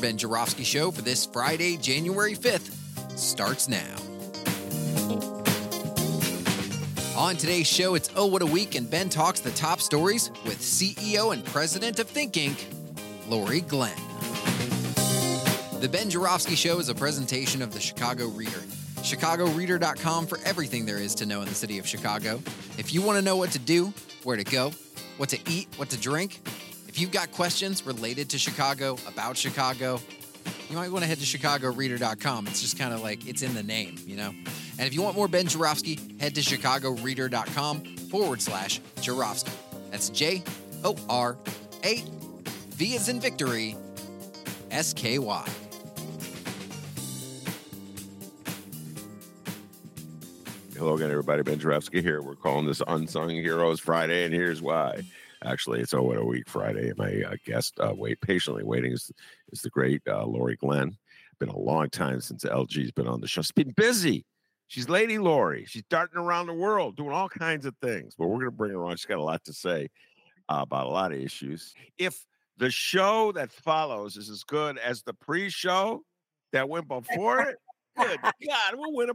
Ben Joravsky Show for this Friday, January 5th starts now. On today's show, it's Oh What a Week, and Ben talks the top stories with CEO and president of Think Inc., Laurie Glenn. The Ben Joravsky Show is a presentation of the Chicago Reader. ChicagoReader.com for everything there is to know in the city of Chicago. If you want to know what to do, where to go, what to eat, what to drink, if you've got questions related to Chicago, about Chicago, you might want to head to chicagoreader.com. It's just kind of like it's in the name, you know? And if you want more Ben Joravsky, head to chicagoreader.com forward slash Joravsky. That's J O R A V as in victory, S K Y. Hello again, everybody. Ben Joravsky here. We're calling this Unsung Heroes Friday, and here's why. Actually, it's Oh a Week Friday. My uh, guest, uh, wait patiently waiting, is, is the great uh, Laurie Glenn. Been a long time since LG's been on the show. She's been busy. She's Lady Laurie. She's darting around the world doing all kinds of things. But we're going to bring her on. She's got a lot to say uh, about a lot of issues. If the show that follows is as good as the pre-show that went before it, good God, we'll win a.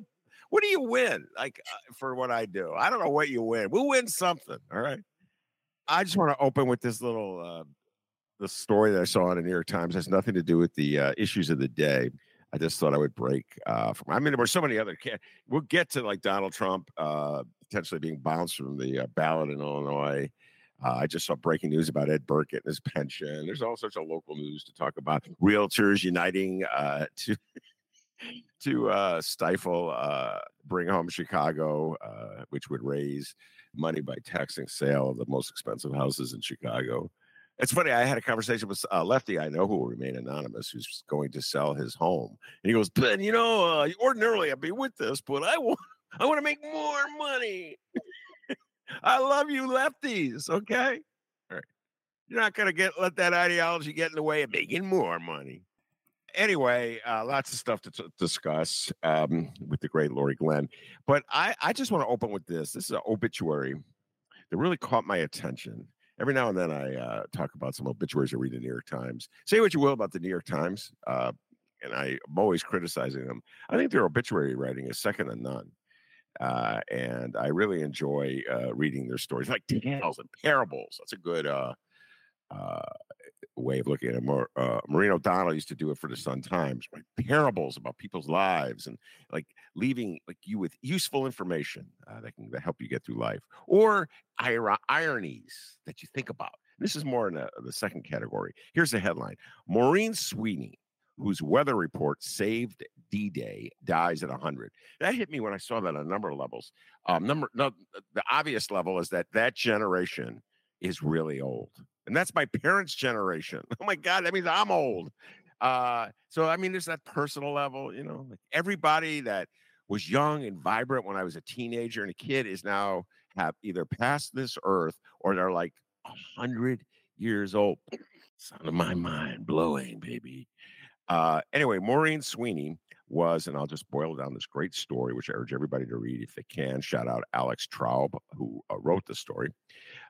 What do you win? Like uh, for what I do, I don't know what you win. We'll win something. All right. I just want to open with this little uh, the story that I saw in the New York Times. It has nothing to do with the uh, issues of the day. I just thought I would break uh, from. I mean, there were so many other. We'll get to like Donald Trump uh, potentially being bounced from the uh, ballot in Illinois. Uh, I just saw breaking news about Ed Burke getting his pension. There's all sorts of local news to talk about. Realtors uniting uh, to to uh, stifle uh, Bring Home Chicago, uh, which would raise money by taxing sale of the most expensive houses in Chicago. It's funny. I had a conversation with a Lefty I know who will remain anonymous, who's going to sell his home, and he goes, "Ben, you know, uh, ordinarily I'd be with this, but I want, I want to make more money. I love you, lefties. Okay, all right. You're not going to get let that ideology get in the way of making more money." Anyway, uh, lots of stuff to t- discuss um, with the great Laurie Glenn, but I, I just want to open with this. This is an obituary that really caught my attention every now and then I uh, talk about some obituaries I read in the New York Times. Say what you will about the New York Times, uh, and I, am always criticizing them. I think their obituary writing is second to none. Uh, and I really enjoy uh, reading their stories, like tales and parables. That's a good uh, way of looking at it. More, uh, Maureen O'Donnell used to do it for the Sun Times, right? Parables about people's lives and like leaving like you with useful information uh, that can help you get through life, or ir- ironies that you think about. This is more in the, the second category. Here's the headline: Maureen Sweeney, whose weather report saved D-Day, dies at 100. That hit me when I saw that on a number of levels. Um, number, no, the obvious level is that that generation is really old and that's my parents' generation. Oh my God, that means I'm old. Uh, so I mean, there's that personal level, you know, like everybody that was young and vibrant when I was a teenager and a kid is now have either passed this earth or they're like a hundred years old. Sound of my mind blowing, baby. Uh, anyway, Maureen Sweeney was, and I'll just boil down this great story, which I urge everybody to read if they can. Shout out Alex Traub, who uh, wrote the story.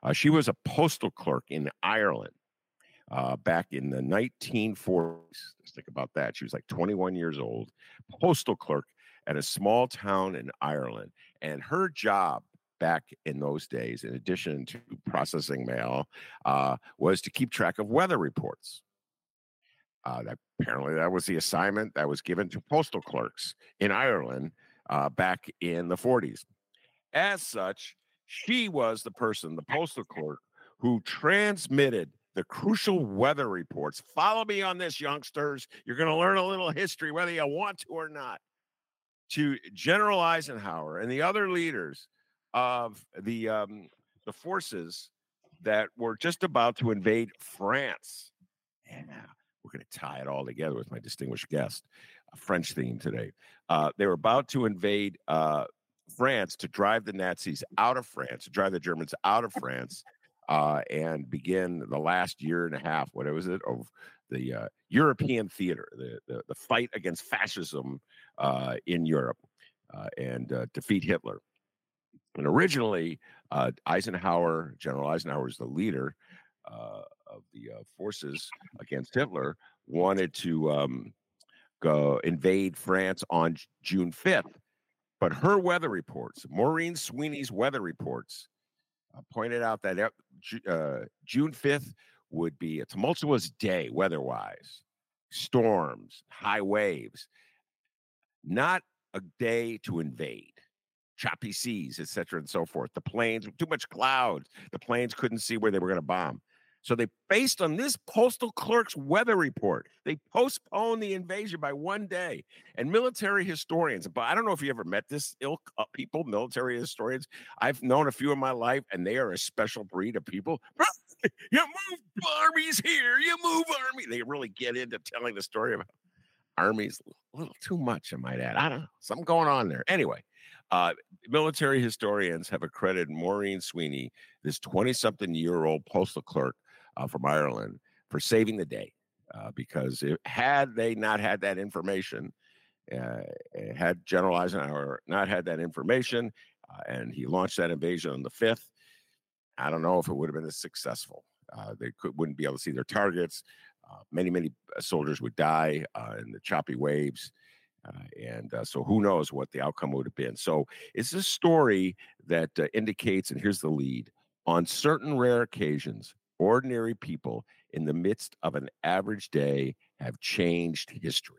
Uh, she was a postal clerk in Ireland uh, back in the 1940s. Just think about that. She was like 21 years old, postal clerk at a small town in Ireland. And her job back in those days, in addition to processing mail, uh, was to keep track of weather reports. Uh, that apparently that was the assignment that was given to postal clerks in Ireland uh, back in the 40s. As such, she was the person, the postal clerk, who transmitted the crucial weather reports. Follow me on this, youngsters. You're going to learn a little history, whether you want to or not. To General Eisenhower and the other leaders of the um, the forces that were just about to invade France. And uh, we're going to tie it all together with my distinguished guest, a French theme today. Uh, they were about to invade uh, France to drive the Nazis out of France, to drive the Germans out of France, uh, and begin the last year and a half, what was it, of the uh, European theater, the, the, the fight against fascism uh, in Europe, uh, and uh, defeat Hitler. And originally, uh, Eisenhower, General Eisenhower, was the leader of the forces against Hitler, wanted to um, go invade France on June 5th. But her weather reports, Maureen Sweeney's weather reports, uh, pointed out that uh, June 5th would be a tumultuous day weather wise, storms, high waves, not a day to invade. Choppy seas, etc., and so forth. The planes, too much clouds. The planes couldn't see where they were going to bomb. So they, based on this postal clerk's weather report, they postponed the invasion by one day. And military historians, but I don't know if you ever met this ilk of people, military historians. I've known a few in my life, and they are a special breed of people. you move armies here, you move army. They really get into telling the story about armies a little too much, I might add. I don't know, something going on there. Anyway, uh, military historians have accredited Maureen Sweeney, this 20 something year old postal clerk, uh, from Ireland for saving the day. Uh, because it, had they not had that information, uh, had General Eisenhower not had that information, uh, and he launched that invasion on the fifth, I don't know if it would have been as successful. Uh, they could wouldn't be able to see their targets. Uh, many many soldiers would die in the choppy waves. and so, who knows what the outcome would have been? So, it's a story that indicates, and here's the lead on certain rare occasions, ordinary people in the midst of an average day have changed history.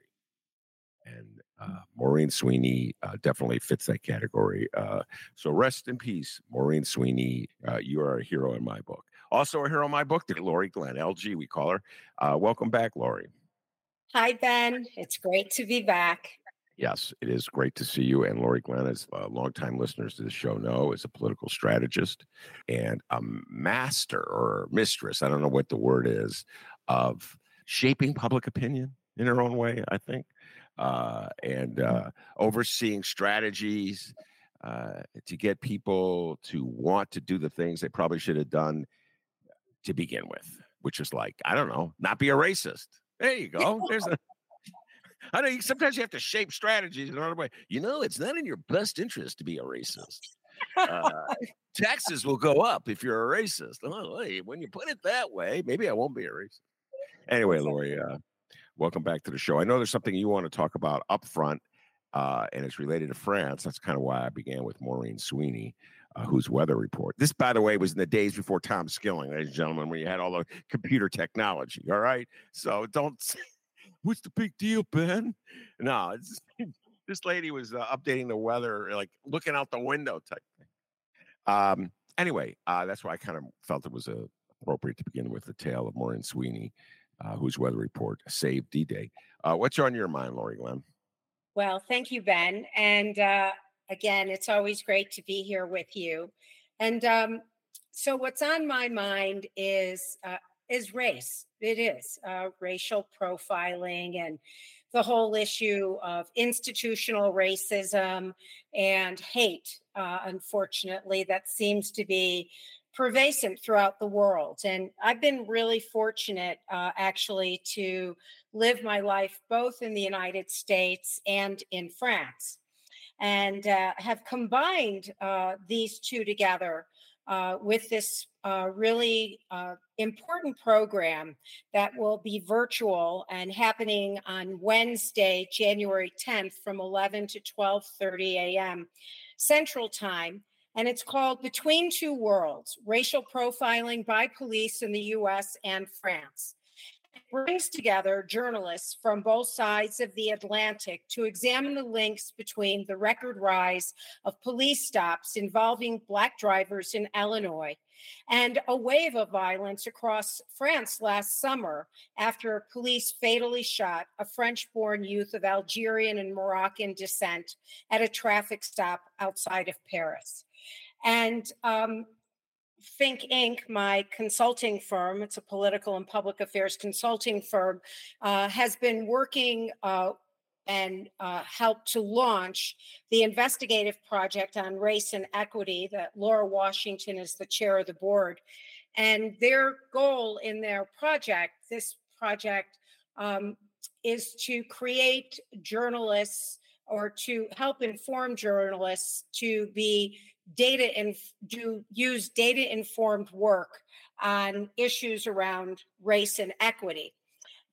And uh, Maureen Sweeney uh, definitely fits that category. Uh, so rest in peace, Maureen Sweeney. Uh, you are a hero in my book. Also, a hero in my book, Laurie Glenn, LG, we call her. Uh, welcome back, Laurie. Hi, Ben. It's great to be back. Yes, it is great to see you. And Laurie Glenn, as uh, longtime listeners to the show know, is a political strategist and a master or mistress, I don't know what the word is, of shaping public opinion in her own way, I think, uh, and mm-hmm. uh, overseeing strategies uh, to get people to want to do the things they probably should have done to begin with, which is like, I don't know, not be a racist. There you go. There's a I know you, sometimes you have to shape strategies in order way. You know, it's not in your best interest to be a racist. Uh, taxes will go up if you're a racist. Oh, hey, when you put it that way, maybe I won't be a racist. Anyway, Laurie, uh, welcome back to the show. I know there's something you want to talk about up front, uh, and it's related to France. That's kind of why I began with Maureen Sweeney. Uh, whose weather report. This, by the way, was in the days before Tom Skilling, ladies and gentlemen, when you had all the computer technology. All right. So don't what's the big deal, Ben? No, it's, this lady was uh, updating the weather, like looking out the window type thing. Um, anyway, uh, that's why I kind of felt it was uh, appropriate to begin with the tale of Maureen Sweeney, uh, whose weather report saved D Day. Uh, what's on your mind, Laurie Glenn? Well, thank you, Ben. And uh, again, it's always great to be here with you. And um, so, what's on my mind is uh, is race. It is uh, racial profiling and the whole issue of institutional racism and hate, uh, unfortunately, that seems to be pervasive throughout the world. And I've been really fortunate, uh, actually, to live my life both in the United States and in France, and uh, have combined uh, these two together uh, with this uh, really uh, important program that will be virtual and happening on Wednesday, January 10th from 11 to 12:30 a.m. Central Time. And it's called Between Two Worlds Racial Profiling by Police in the US and France brings together journalists from both sides of the Atlantic to examine the links between the record rise of police stops involving Black drivers in Illinois and a wave of violence across France last summer after police fatally shot a French born youth of Algerian and Moroccan descent at a traffic stop outside of Paris. And um, Think Inc., my consulting firm, it's a political and public affairs consulting firm, uh, has been working uh, and uh, helped to launch the investigative project on race and equity that Laura Washington is the chair of the board. And their goal in their project, this project, um, is to create journalists or to help inform journalists to be data and do use data informed work on issues around race and equity.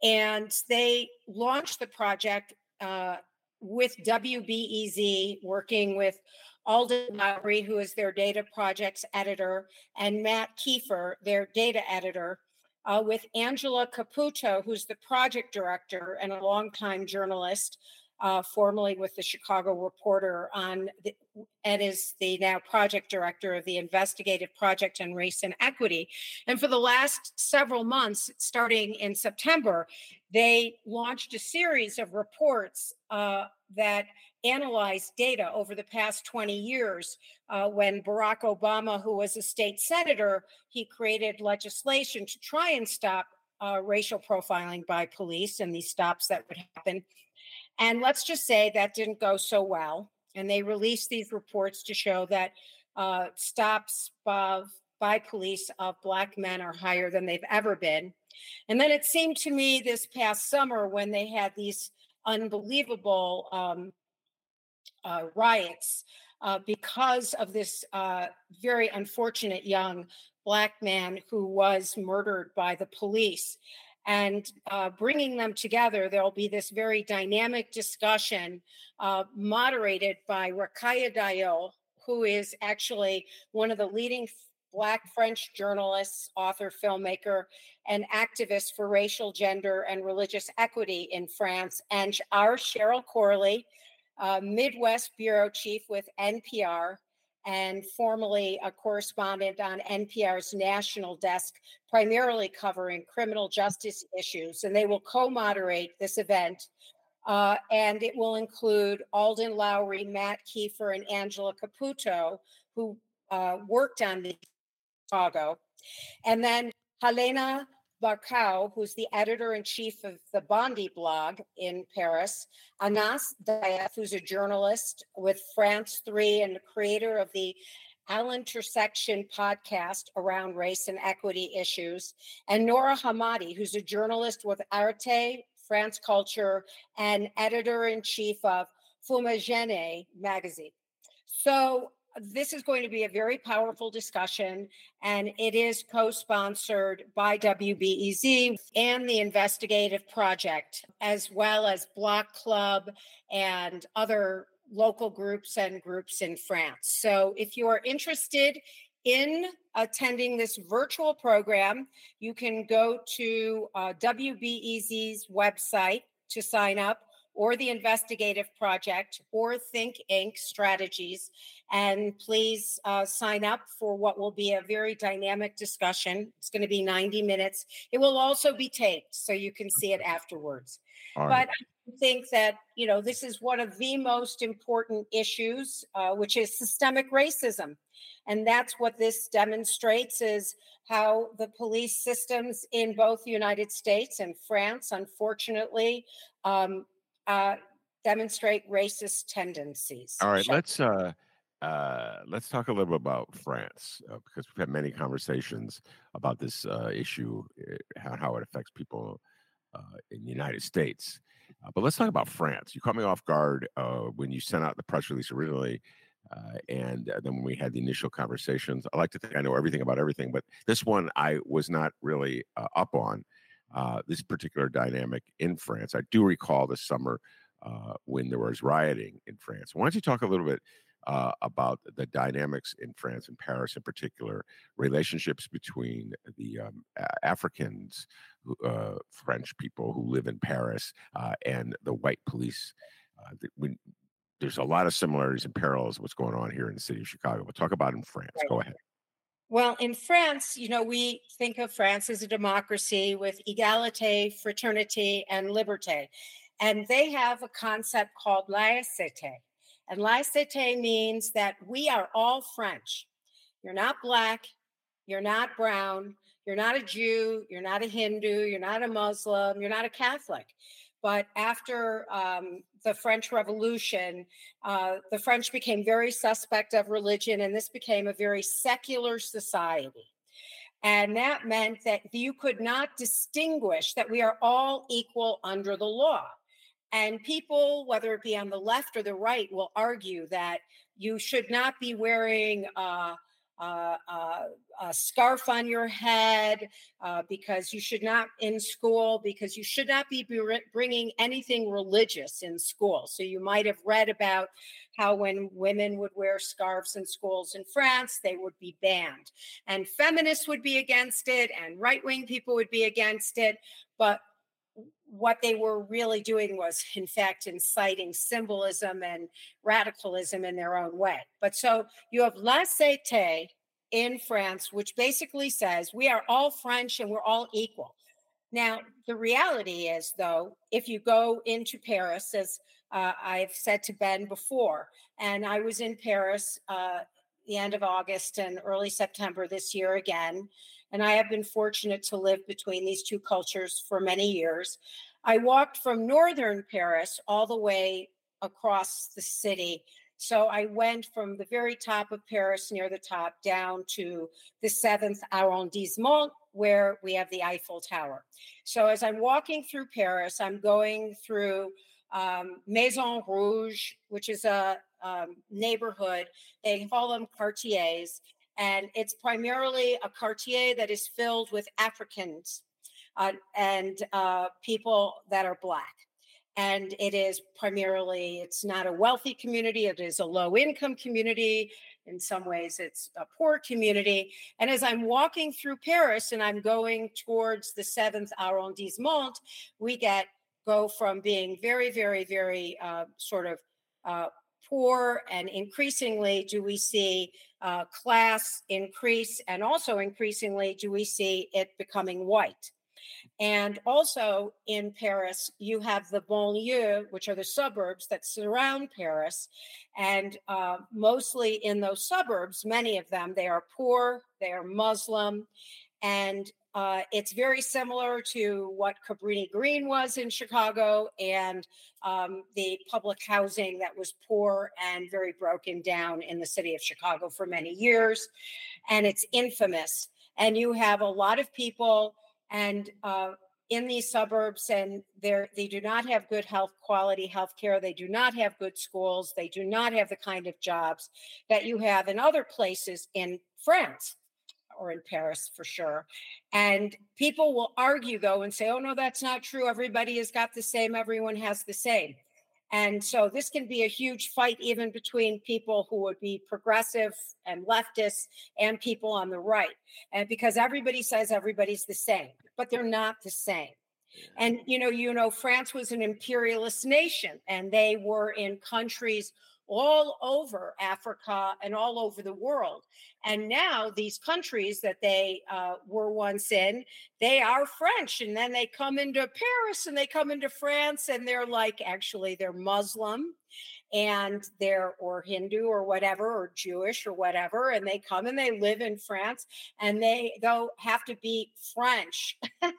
And they launched the project uh, with WBEZ, working with Alden Loury, who is their data projects editor, and Matt Kiefer, their data editor, uh, with Angela Caputo, who's the project director and a longtime journalist, uh, formerly with the Chicago Reporter, on the, and is the now project director of the Investigative Project on Race and Equity. And for the last several months, starting in September, they launched a series of reports uh, that analyzed data over the past 20 years. Uh, when Barack Obama, who was a state senator, he created legislation to try and stop uh, racial profiling by police and these stops that would happen. And let's just say that didn't go so well. And they released these reports to show that uh, stops by, police of Black men are higher than they've ever been. And then it seemed to me this past summer when they had these unbelievable um, uh, riots uh, because of this uh, very unfortunate young Black man who was murdered by the police. And uh, bringing them together, there'll be this very dynamic discussion uh, moderated by Rokhaya Diallo, who is actually one of the leading Black French journalists, author, filmmaker, and activist for racial, gender, and religious equity in France, and our Cheryl Corley, uh, Midwest bureau chief with NPR, and formerly a correspondent on NPR's national desk, primarily covering criminal justice issues. And they will co moderate this event. Uh, and it will include Alden Loury, Matt Kiefer, and Angela Caputo, who uh, worked on the Chicago. And then Helena Berkaoui, who's the editor in chief of the Bondy Blog in Paris, Anas Daif, who's a journalist with France 3 and the creator of the Al Intersection podcast around race and equity issues, and Nora Hamadi, who's a journalist with Arte, France Culture, and editor in chief of Fumigène magazine. So this is going to be a very powerful discussion, and it is co sponsored by WBEZ and the Investigative Project, as well as Block Club and other local groups and groups in France. So, if you are interested in attending this virtual program, you can go to uh, WBEZ's website to sign up or the Investigative Project or Think Inc. strategies. And please uh, sign up for what will be a very dynamic discussion. It's going to be 90 minutes. It will also be taped so you can see it afterwards. Right. But I think that, you know, this is one of the most important issues, uh, which is systemic racism. And that's what this demonstrates is how the police systems in both the United States and France, unfortunately, um, uh, demonstrate racist tendencies. All right, let's uh, uh, let's talk a little bit about France uh, because we've had many conversations about this uh, issue, eh, how, how it affects people uh, in the United States. Uh, but let's talk about France. You caught me off guard uh, when you sent out the press release originally, uh, and uh, then when we had the initial conversations. I like to think I know everything about everything, but this one I was not really uh, up on uh, this particular dynamic in France. I do recall this summer uh, when there was rioting in France. Why don't you talk a little bit uh, about the dynamics in France and Paris in particular, relationships between the um, Africans, uh, French people who live in Paris, uh, and the white police. Uh, when, there's a lot of similarities and parallels what's going on here in the city of Chicago. But talk about in France. Go ahead. Well, in France, you know, we think of France as a democracy with égalité, fraternity, and liberté. And they have a concept called laïcité. And laïcité means that we are all French. You're not black. You're not brown. You're not a Jew. You're not a Hindu. You're not a Muslim. You're not a Catholic. But after um, the French Revolution, uh, the French became very suspect of religion, and this became a very secular society. And that meant that you could not distinguish that we are all equal under the law. And people, whether it be on the left or the right, will argue that you should not be wearing uh, uh, uh, a scarf on your head uh, because you should not in school because you should not be bringing anything religious in school. So you might have read about how when women would wear scarves in schools in france they would be banned. And feminists would be against it and right-wing people would be against it but what they were really doing was, in fact, inciting symbolism and radicalism in their own way. But so you have La laïcité in France, which basically says we are all French and we're all equal. Now, the reality is, though, if you go into Paris, as uh, I've said to Ben before, and I was in Paris uh, the end of August and early September this year again. And I have been fortunate to live between these two cultures for many years. I walked from northern Paris all the way across the city. So I went from the very top of Paris near the top down to the seventh arrondissement where we have the Eiffel Tower. So as I'm walking through Paris, I'm going through um, Maison Rouge, which is a um, neighborhood. They call them quartiers, and it's primarily a quartier that is filled with Africans uh, and uh, people that are black. And it is primarily, it's not a wealthy community, it is a low income community. In some ways, it's a poor community. And as I'm walking through Paris and I'm going towards the seventh arrondissement, we get go from being very, very, very uh, sort of uh, poor, and increasingly do we see uh, class increase, and also increasingly do we see it becoming white. And also in Paris, you have the banlieue, which are the suburbs that surround Paris. And uh, mostly in those suburbs, many of them, they are poor, they are Muslim, and uh, it's very similar to what Cabrini Green was in Chicago and um, the public housing that was poor and very broken down in the city of Chicago for many years. And it's infamous. And you have a lot of people and uh, in these suburbs and they do not have good health quality health care they do not have good schools they do not have the kind of jobs that you have in other places in france or in Paris for sure. And people will argue though and say, oh, no, that's not true. Everybody has got the same, everyone has the same. And so this can be a huge fight, even between people who would be progressive and leftists and people on the right. And because everybody says everybody's the same, but they're not the same. And you know, you know, France was an imperialist nation, and they were in countries all over Africa and all over the world. And now these countries that they uh, were once in, they are French. And then they come into Paris and they come into France and they're like, actually, they're Muslim and they're or Hindu or whatever or Jewish or whatever, and they come and they live in France and they though have to be French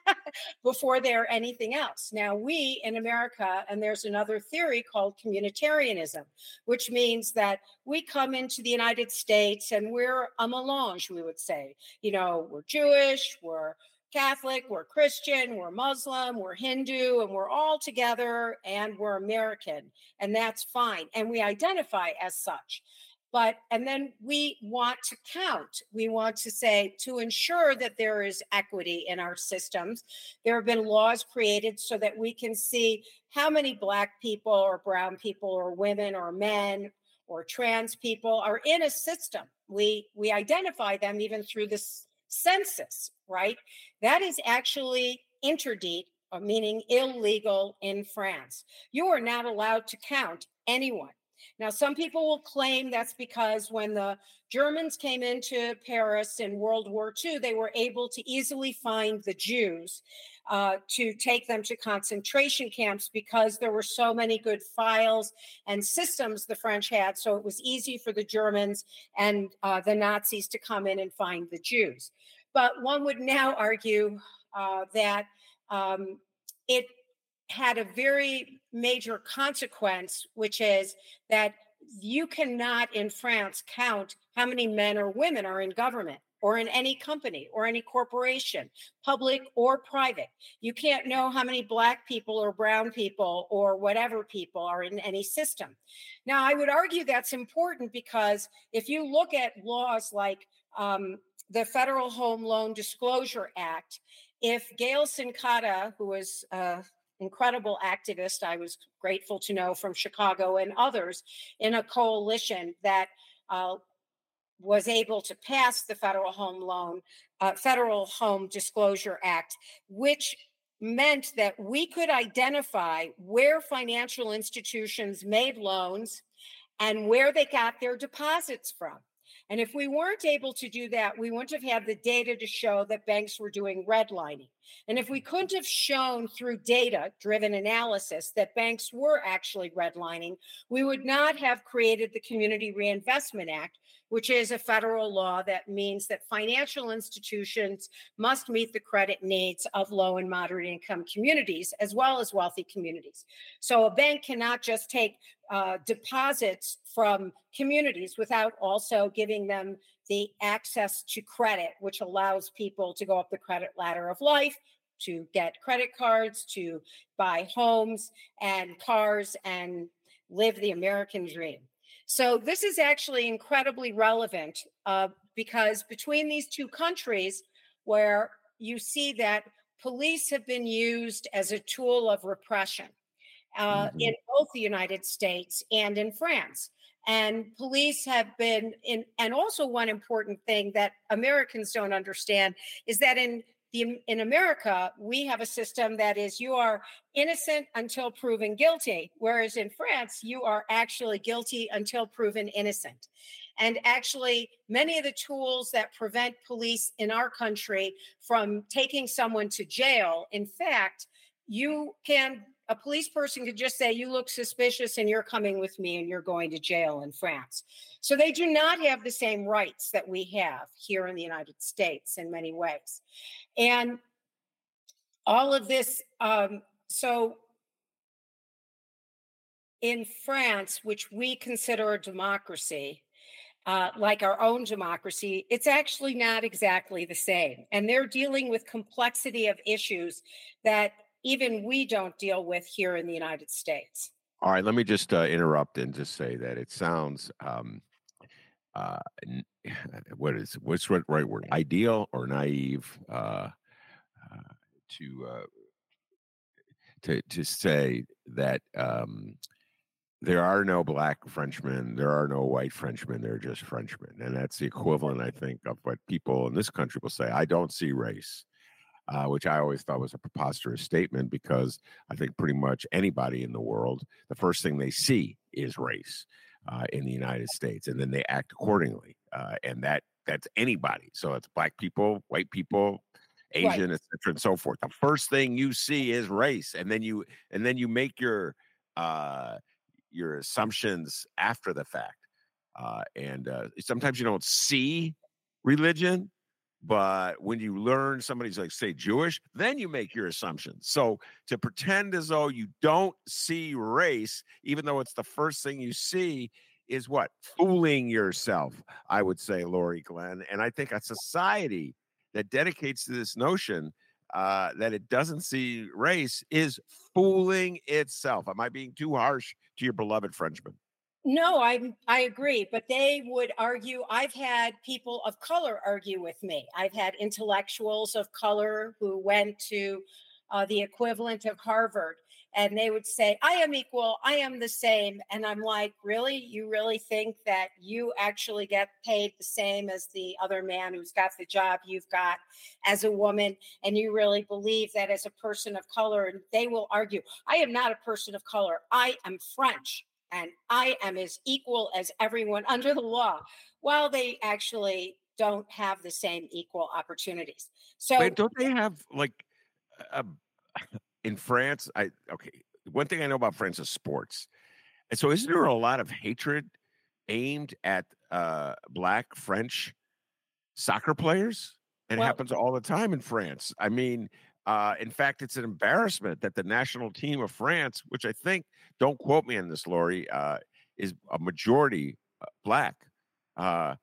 before they're anything else. Now we in America, and there's another theory called communitarianism, which means that we come into the United States and we're a melange, we would say. You know, we're Jewish, we're Catholic, we're Christian, we're Muslim, we're Hindu, and we're all together and we're American. And that's fine. And we identify as such. But, and then we want to count. We want to say to ensure that there is equity in our systems, there have been laws created so that we can see how many Black people or Brown people or women or men or trans people are in a system. We, we identify them even through this census, right? That is actually interdit, uh, meaning illegal in France. You are not allowed to count anyone. Now, some people will claim that's because when the Germans came into Paris in World War II, they were able to easily find the Jews uh, to take them to concentration camps because there were so many good files and systems the French had. So it was easy for the Germans and uh, the Nazis to come in and find the Jews. But one would now argue uh, that um, it had a very major consequence, which is that you cannot in France count how many men or women are in government or in any company or any corporation, public or private. You can't know how many Black people or Brown people or whatever people are in any system. Now, I would argue that's important because if you look at laws like um, the Federal Home Loan Disclosure Act, if Gail Cincotta, who was uh, incredible activist I was grateful to know from Chicago and others in a coalition that uh, was able to pass the Federal Home Loan, uh, Federal Home Disclosure Act, which meant that we could identify where financial institutions made loans and where they got their deposits from. And if we weren't able to do that, we wouldn't have had the data to show that banks were doing redlining. And if we couldn't have shown through data driven analysis that banks were actually redlining, we would not have created the Community Reinvestment Act, which is a federal law that means that financial institutions must meet the credit needs of low and moderate income communities as well as wealthy communities. So a bank cannot just take uh, deposits from communities without also giving them the access to credit, which allows people to go up the credit ladder of life, to get credit cards, to buy homes and cars, and live the American dream. So this is actually incredibly relevant uh, because between these two countries, where you see that police have been used as a tool of repression uh, mm-hmm. in both the United States and in France. And police have been in, and also one important thing that Americans don't understand is that in the, in America, we have a system that is you are innocent until proven guilty, whereas in France, you are actually guilty until proven innocent. And actually, many of the tools that prevent police in our country from taking someone to jail, in fact, you can a police person could just say, You look suspicious and you're coming with me and you're going to jail in France. So they do not have the same rights that we have here in the United States in many ways. And all of this, um, so in France, which we consider a democracy, uh, like our own democracy, it's actually not exactly the same. And they're dealing with complexity of issues that even we don't deal with here in the United States. All right, let me just uh, interrupt and just say that it sounds um, uh, what is what's the right word? Ideal or naive uh, uh to uh, to to say that um, there are no black Frenchmen, there are no white Frenchmen, they're just Frenchmen, and that's the equivalent, I think, of what people in this country will say. I don't see race uh, which I always thought was a preposterous statement because I think pretty much anybody in the world, the first thing they see is race uh, in the United States, and then they act accordingly. Uh, and that that's anybody. So it's black people, white people, Asian, right. etc., and so forth. The first thing you see is race, and then you and then you make your uh, your assumptions after the fact. Uh, and uh, sometimes you don't see religion but when you learn somebody's like, say, Jewish, then you make your assumptions. So to pretend as though you don't see race, even though it's the first thing you see, is what? Fooling yourself, I would say, Laurie Glenn. And I think a society that dedicates to this notion uh, that it doesn't see race is fooling itself. Am I being too harsh to your beloved Frenchman? No, I I agree, but they would argue. I've had people of color argue with me. I've had intellectuals of color who went to uh, the equivalent of Harvard, and they would say, "I am equal. I am the same." And I'm like, "Really? You really think that you actually get paid the same as the other man who's got the job you've got as a woman, and you really believe that as a person of color?" And they will argue, "I am not a person of color. I am French." And I am as equal as everyone under the law, while they actually don't have the same equal opportunities. So, Wait, don't they have like uh, in France? I okay. One thing I know about France is sports, and so isn't there a lot of hatred aimed at uh, black French soccer players? And Well- it happens all the time in France. I mean, uh, in fact, it's an embarrassment that the national team of France, which I think, don't quote me on this, Laurie, uh, is a majority uh, black. Uh,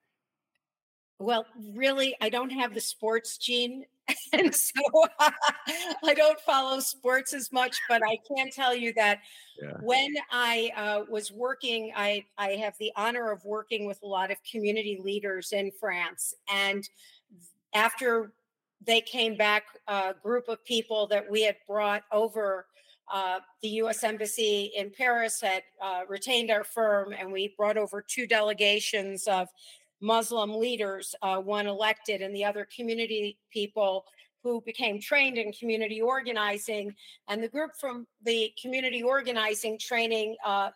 well, really, I don't have the sports gene. And so I don't follow sports as much, but I can tell you that Yeah. when I uh, was working, I, I have the honor of working with a lot of community leaders in France. And after they came back, a group of people that we had brought over uh, the U.S. Embassy in Paris had uh, retained our firm, and we brought over two delegations of Muslim leaders, uh, one elected, and the other community people who became trained in community organizing. And the group from the community organizing training uh,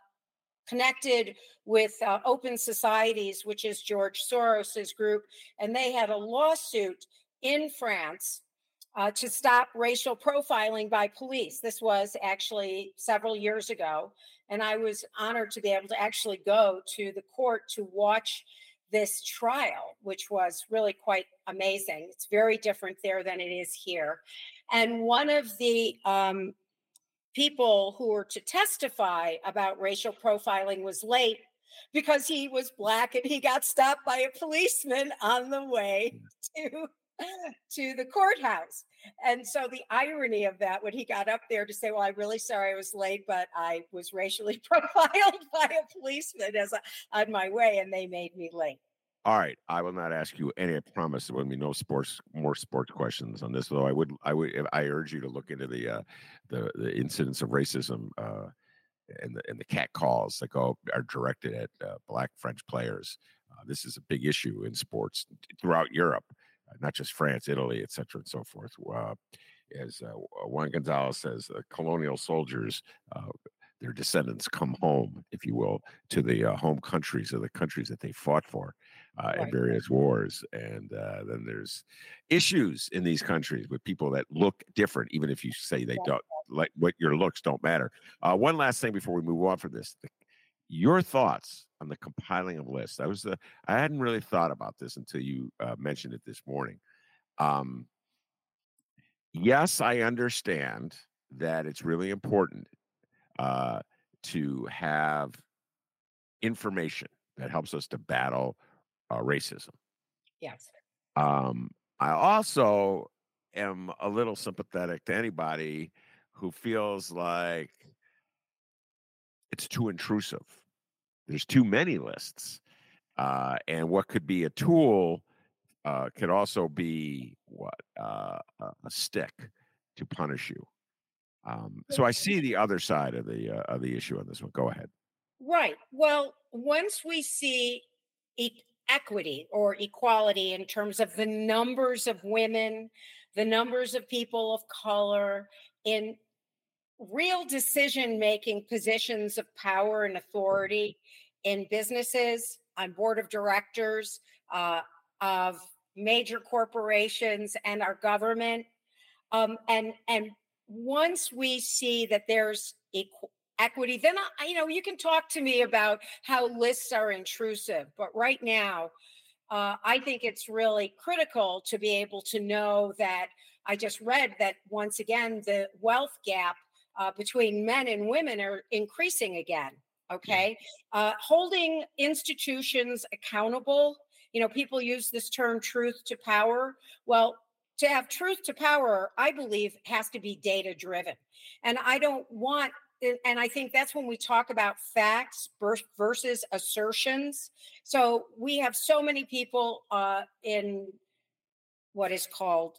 connected with uh, Open Societies, which is George Soros's group, and they had a lawsuit in France uh, to stop racial profiling by police. This was actually several years ago. And I was honored to be able to actually go to the court to watch this trial, which was really quite amazing. It's very different there than it is here. And one of the um, people who were to testify about racial profiling was late because he was black and he got stopped by a policeman on the way to to the courthouse. And so the irony of that, when he got up there to say, Well, I'm really sorry I was late, but I was racially profiled by a policeman as I, on my way, and they made me late. All right, I will not ask you any. I promise there will be no sports, more sports questions on this. Though I would, I would, I urge you to look into the uh, the the incidents of racism uh, and the and the cat calls that go are directed at uh, black French players. Uh, this is a big issue in sports throughout Europe, not just France, Italy, et cetera, and so forth. Uh, as uh, Juan Gonzalez says, uh, colonial soldiers uh, their descendants come home, if you will, to the uh, home countries of the countries that they fought for uh, in various wars. And uh, then there's issues in these countries with people that look different, even if you say they Right. don't like what your looks don't matter. Uh, one last thing before we move on from this. The- your thoughts on the compiling of lists. I was the I hadn't really thought about this until you uh, mentioned it this morning. Um, yes, I understand that it's really important uh, to have information that helps us to battle uh, racism. Yes. Um, I also am a little sympathetic to anybody who feels like it's too intrusive. There's too many lists. Uh, and what could be a tool uh, could also be what uh, a stick to punish you. Um, so I see the other side of the uh, of the issue on this one. Go ahead. Right. Well, once we see e- equity or equality in terms of the numbers of women, the numbers of people of color in real decision making positions of power and authority in businesses, on board of directors uh, of major corporations and our government. Um, and and once we see that there's equal equity, then I, you know you can talk to me about how lists are intrusive. But right now, uh, I think it's really critical to be able to know that I just read that once again the wealth gap uh, between men and women are increasing again. Okay, uh, holding institutions accountable. You know, people use this term "truth to power." Well, to have truth to power, I believe, has to be data driven. And I don't want, and- I think that's when we talk about facts versus assertions. So we have so many people uh, in what is called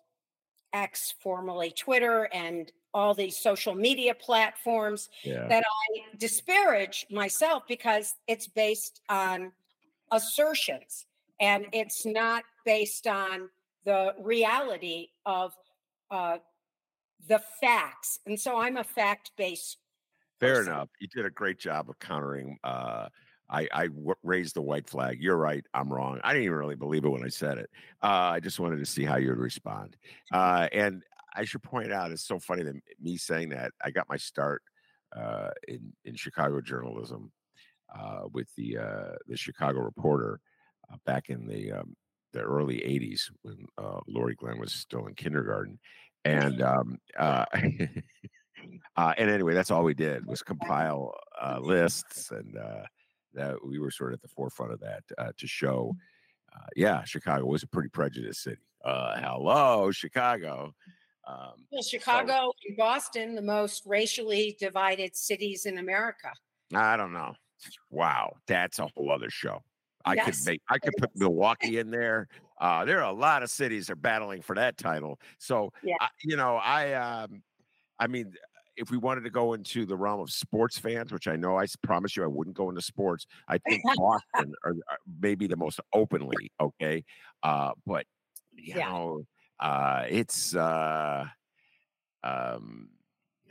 X, formerly Twitter, and all these social media platforms Yeah. that I disparage myself because it's based on assertions and it's not based on the reality of uh, the facts. And so I'm a fact based Fair person. enough. You did a great job of countering. Uh, I, I w- raised the white flag. You're right. I'm wrong. I didn't even really believe it when I said it. Uh, I just wanted to see how you would respond. Uh, and I should point out, it's so funny that me saying that I got my start uh, in in Chicago journalism uh, with the uh, the Chicago Reporter uh, back in the um, the early '80s when uh, Laurie Glenn was still in kindergarten, and um, uh, uh, and anyway, that's all we did was compile uh, lists, and uh, that we were sort of at the forefront of that uh, to show, uh, yeah, Chicago was a pretty prejudiced city. Uh, hello, Chicago. Um, Well, Chicago and Boston, the most racially divided cities in America. I don't know. Wow, that's a whole other show. I Yes, could make I could put. Milwaukee in there. Uh, there are a lot of cities that are battling for that title. So Yeah. I, you know, I um, I mean, if we wanted to go into the realm of sports fans, which I know I promise you I wouldn't go into sports, I think Boston are, are maybe the most openly okay. Uh, but you Yeah. know, uh, it's uh, um,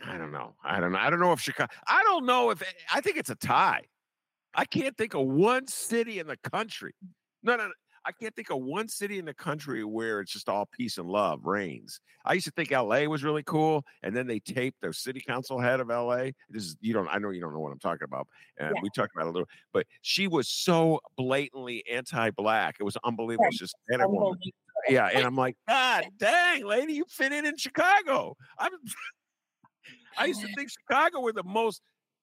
I don't know. I don't know. I don't know if Chicago. I don't know if I think it's a tie. I can't think of one city in the country. No, no, no. I can't think of one city in the country where it's just all peace and love reigns. I used to think LA was really cool, and then they taped the city council head of LA. This is you don't. I know you don't know what I'm talking about, and Yeah. we talked about a little. But she was so blatantly anti-black. It was unbelievable. Right. Just. Unbelievable. Yeah, and I'm like, God dang, lady, you fit in in Chicago. I'm. I used to think Chicago were the most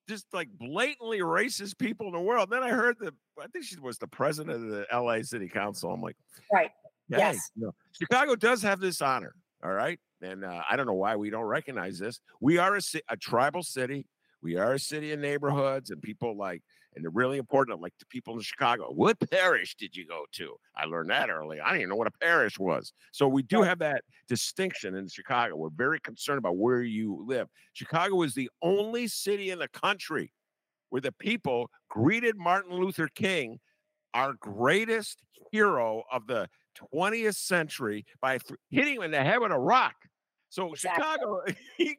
just like blatantly racist people in the world. Then I heard that I think she was the president of the LA City Council. I'm like, Right. "Dang, Yes. you know, Chicago does have this honor. All right, and uh, I don't know why we don't recognize this. We are a, a tribal city. We are a city of neighborhoods, and people like, and they're really important. Like the people in Chicago. What parish did you go to? I learned that early. I didn't even know what a parish was. So we do have that distinction in Chicago. We're very concerned about where you live. Chicago is the only city in the country where the people greeted Martin Luther King, our greatest hero of the 20th century, by th- hitting him in the head with a rock. So Exactly. Chicago,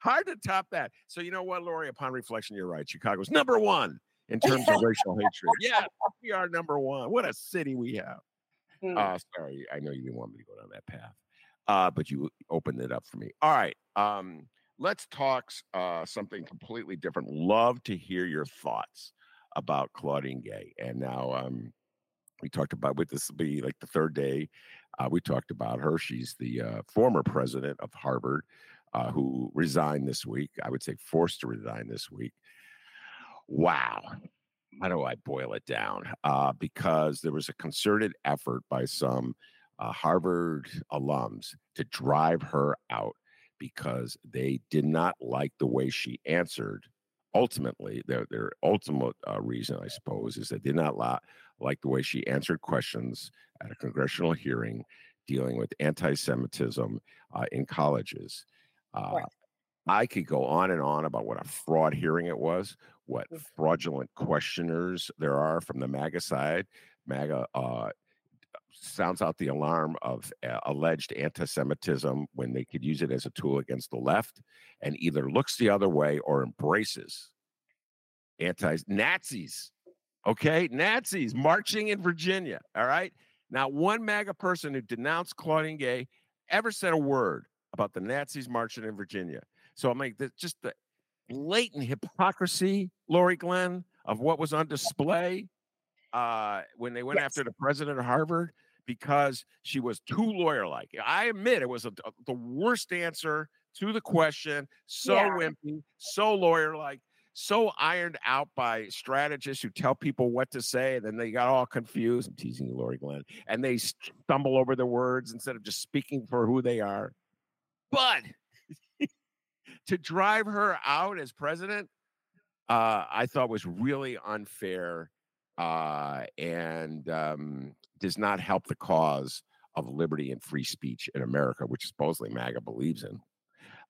hard to top that. So you know what, Laurie? Upon reflection, you're right. Chicago's number one in terms of racial hatred. Yeah, we are number one. What a city we have. Mm. Uh, sorry, I know you didn't want me to go down that path, uh, but you opened it up for me. All right, um, let's talk uh, something completely different. Love to hear your thoughts about Claudine Gay. And now um, we talked about with this will be like the third day. Uh, we talked about her. She's the uh, former president of Harvard, uh, who resigned this week. I would say forced to resign this week. Wow. How do I boil it down? Uh, because there was a concerted effort by some uh, Harvard alums to drive her out because they did not like the way she answered. Ultimately, their their ultimate uh, reason, I suppose, is they did not la- like the way she answered questions at a congressional hearing dealing with anti-Semitism uh, in colleges. Uh, Right. I could go on and on about what a fraud hearing it was, what Mm. fraudulent questioners there are from the MAGA side. MAGA uh, sounds out the alarm of uh, alleged anti Semitism when they could use it as a tool against the left and either looks the other way or embraces anti Nazis. Okay, Nazis marching in Virginia. All right. Now, one MAGA person who denounced Claudine Gay ever said a word about the Nazis marching in Virginia. So I'm like, just the blatant hypocrisy, Laurie Glenn, of what was on display uh, when they went Yes. after the president of Harvard because she was too lawyer like. I admit it was a, a- the worst answer to the question, so Yeah. wimpy, so lawyer like, so ironed out by strategists who tell people what to say, and then they got all confused. I'm teasing you, Laurie Glenn, and they stumble over the words instead of just speaking for who they are. But to drive her out as president, uh, I thought was really unfair uh, and um, does not help the cause of liberty and free speech in America, which supposedly MAGA believes in.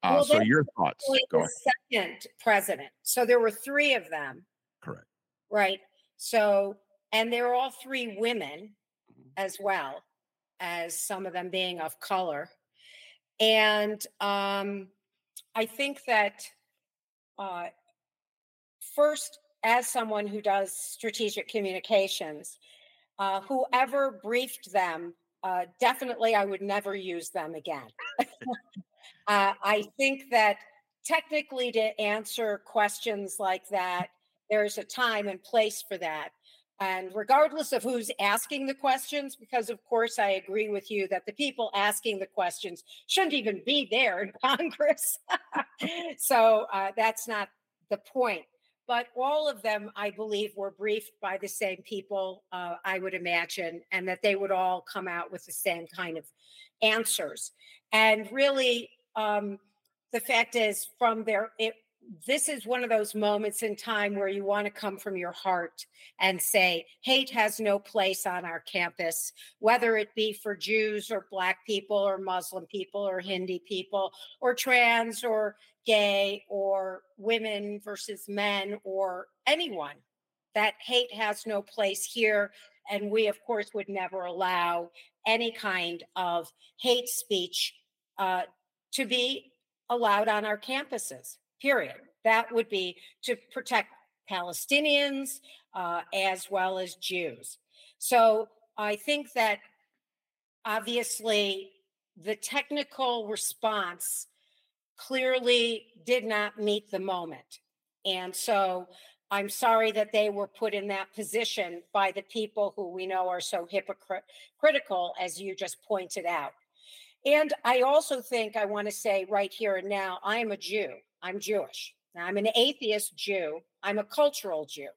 Uh, Well, so your thoughts? Go ahead. second president. So there were three of them, Correct. right? So, and they're all three women Mhm. as well as some of them being of color. And um, I think that uh, first, as someone who does strategic communications, uh, whoever briefed them, uh, definitely I would never use them again. uh, I think that technically to answer questions like that, there's a time and place for that. And regardless of who's asking the questions, because of course I agree with you that the people asking the questions shouldn't even be there in Congress. so uh, that's not the point. But all of them, I believe, were briefed by the same people, uh, I would imagine, and that they would all come out with the same kind of answers. And really, um, the fact is, from their, this is one of those moments in time where you want to come from your heart and say, hate has no place on our campus, whether it be for Jews or Black people or Muslim people or Hindi people or trans or gay or women versus men or anyone. That hate has no place here. And we, of course, would never allow any kind of hate speech uh, to be allowed on our campuses period. That would be to protect Palestinians uh, as well as Jews. So I think that obviously the technical response clearly did not meet the moment. And so I'm sorry that they were put in that position by the people who we know are so hypocritical, as you just pointed out. And I also think I want to say right here and now, I am a Jew. I'm Jewish. I'm an atheist Jew. I'm a cultural Jew.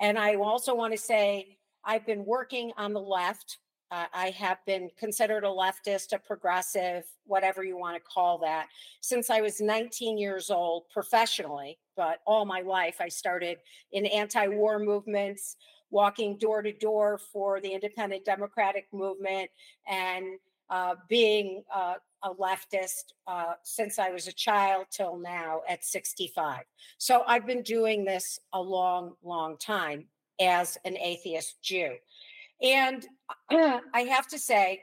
And I also want to say I've been working on the left. Uh, I have been considered a leftist, a progressive, whatever you want to call that, since I was 19 years old professionally. But all my life, I started in anti war movements, walking door to door for the independent democratic movement, and uh, being uh, a leftist uh, since I was a child till now at 65. So I've been doing this a long, long time as an atheist Jew. And I have to say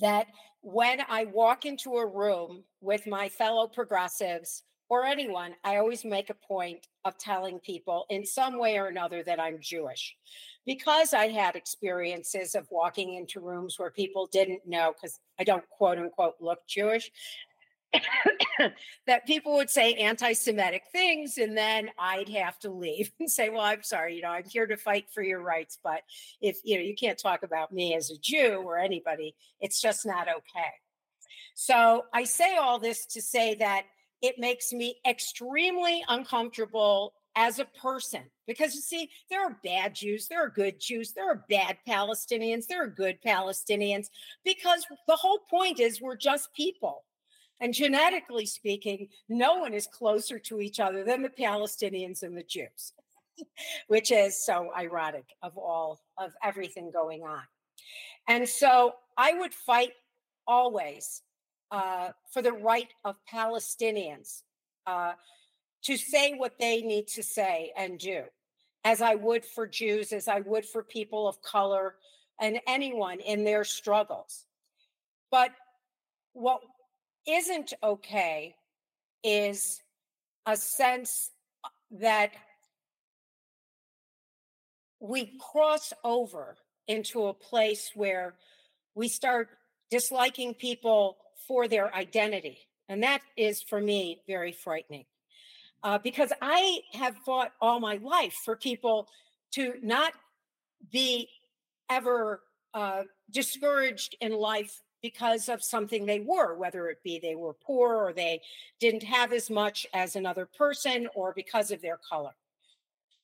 that when I walk into a room with my fellow progressives or anyone, I always make a point of telling people in some way or another that I'm Jewish because I had experiences of walking into rooms where people didn't know, because I don't quote unquote look Jewish, that people would say anti Semitic things. And then I'd have to leave and say, well, I'm sorry, you know, I'm here to fight for your rights. But if, you know, you can't talk about me as a Jew or anybody, it's just not okay. So I say all this to say that it makes me extremely uncomfortable as a person. Because you see, there are bad Jews, there are good Jews, there are bad Palestinians, there are good Palestinians, because the whole point is we're just people. And genetically speaking, no one is closer to each other than the Palestinians and the Jews, which is so ironic of all of everything going on. And so I would fight always uh, for the right of Palestinians. Uh, to say what they need to say and do, as I would for Jews, as I would for people of color and anyone in their struggles. But what isn't okay is a sense that we cross over into a place where we start disliking people for their identity. And that is, for me, very frightening uh, because I have fought all my life for people to not be ever uh, discouraged in life because of something they were, whether it be they were poor or they didn't have as much as another person or because of their color.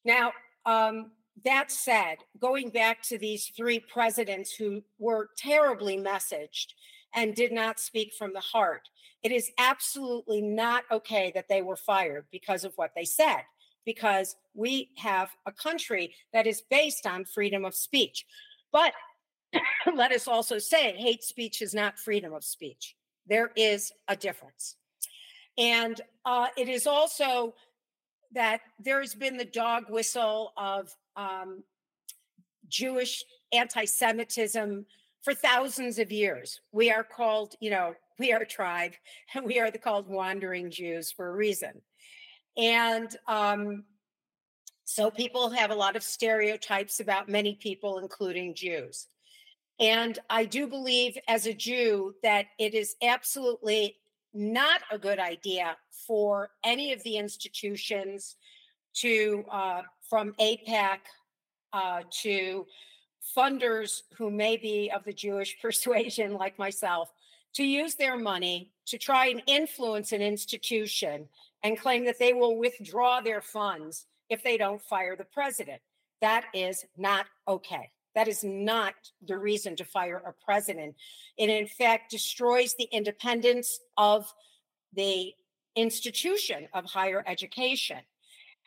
Now, um, that said, going back to these three presidents who were terribly messaged and did not speak from the heart, it is absolutely not okay that they were fired because of what they said, because we have a country that is based on freedom of speech. But let us also say hate speech is not freedom of speech. There is a difference. And uh, it is also that there's been the dog whistle of um, Jewish anti Semitism for thousands of years. We are called, you know, we are a tribe and we are the called wandering Jews for a reason. And um, so people have a lot of stereotypes about many people, including Jews. And I do believe, as a Jew, that it is absolutely not a good idea for any of the institutions to, uh, from AIPAC uh, to funders who may be of the Jewish persuasion, like myself, to use their money to try and influence an institution and claim that they will withdraw their funds if they don't fire the president. That is not okay. That is not the reason to fire a president. It, in fact, destroys the independence of the institution of higher education.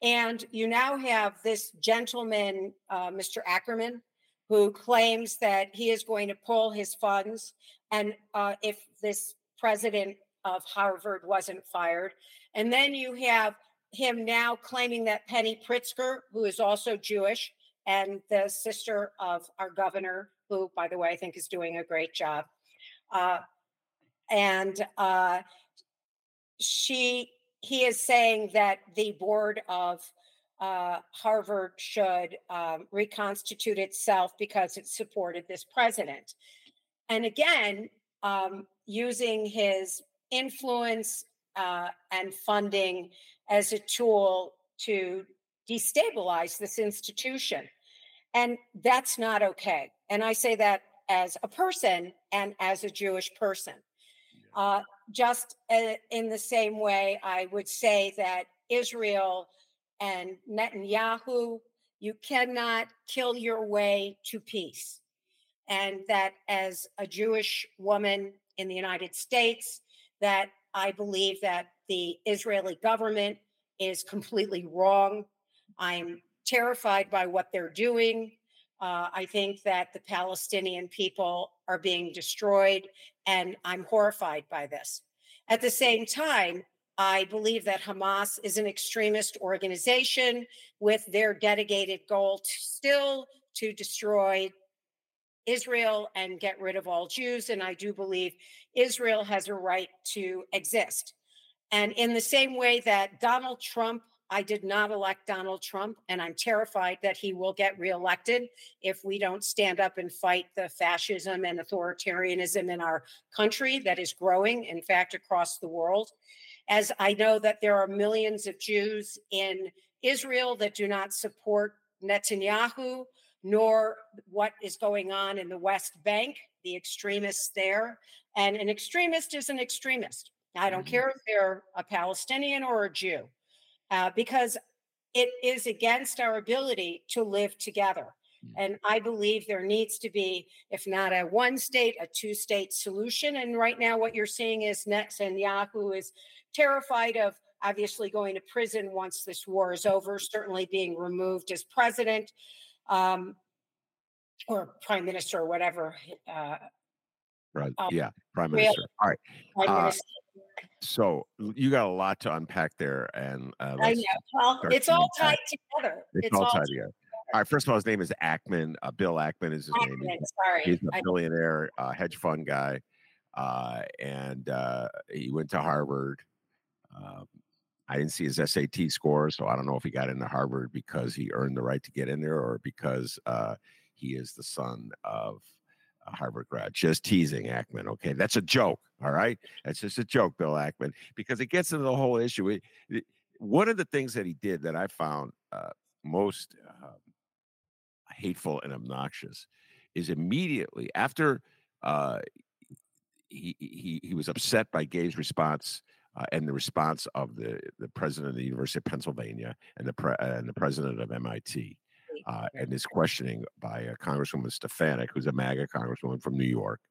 And you now have this gentleman, uh, Mr. Ackerman, who claims that he is going to pull his funds. And uh, if this president of Harvard wasn't fired, and then you have him now claiming that Penny Pritzker, who is also Jewish, and the sister of our governor, who, by the way, I think is doing a great job. Uh, and uh, she, he is saying that the board of uh, Harvard should um, reconstitute itself because it supported this president. And again, um, using his influence uh, and funding as a tool to destabilize this institution. And that's not okay. And I say that as a person and as a Jewish person. Uh, just uh, in the same way, I would say that Israel and Netanyahu, you cannot kill your way to peace. And that as a Jewish woman in the United States, that I believe that the Israeli government is completely wrong. I'm terrified by what they're doing. Uh, I think that the Palestinian people are being destroyed, and I'm horrified by this. At the same time, I believe that Hamas is an extremist organization with their dedicated goal to still to destroy Israel and get rid of all Jews. And I do believe Israel has a right to exist. And in the same way that Donald Trump I did not elect Donald Trump, and I'm terrified that he will get reelected if we don't stand up and fight the fascism and authoritarianism in our country that is growing, in fact, across the world. As I know that there are millions of Jews in Israel that do not support Netanyahu, nor what is going on in the West Bank, the extremists there. And an extremist is an extremist. I don't mm-hmm. care if they're a Palestinian or a Jew uh, because it is against our ability to live together. Mm. And I believe there needs to be, if not a one state, a two state solution. And right now, what you're seeing is Netanyahu is terrified of obviously going to prison once this war is over, certainly being removed as president um, or prime minister or whatever. Uh, right. Um, yeah, prime minister. All right. Prime uh, minister. So you got a lot to unpack there, and uh, I know. Well, it's all tied together. It's, it's all, all tied together. All right. First of all, his name is Ackman. Uh, Bill Ackman is his Ackman, name. He's, sorry, he's a billionaire uh, hedge fund guy, uh, and uh, he went to Harvard. Um, I didn't see his SAT score, so I don't know if he got into Harvard because he earned the right to get in there, or because uh, he is the son of a Harvard grad. Just teasing Ackman. Okay, that's a joke. All right, that's just a joke, Bill Ackman, because it gets into the whole issue. It, it, one of the things that he did that I found uh, most uh, hateful and obnoxious is immediately after uh, he, he he was upset by Gay's response. Uh, and the response of the, the president of the University of Pennsylvania and the pre- and the president of MIT, uh, and his questioning by uh, Congresswoman Stefanik, who's a MAGA congresswoman from New York.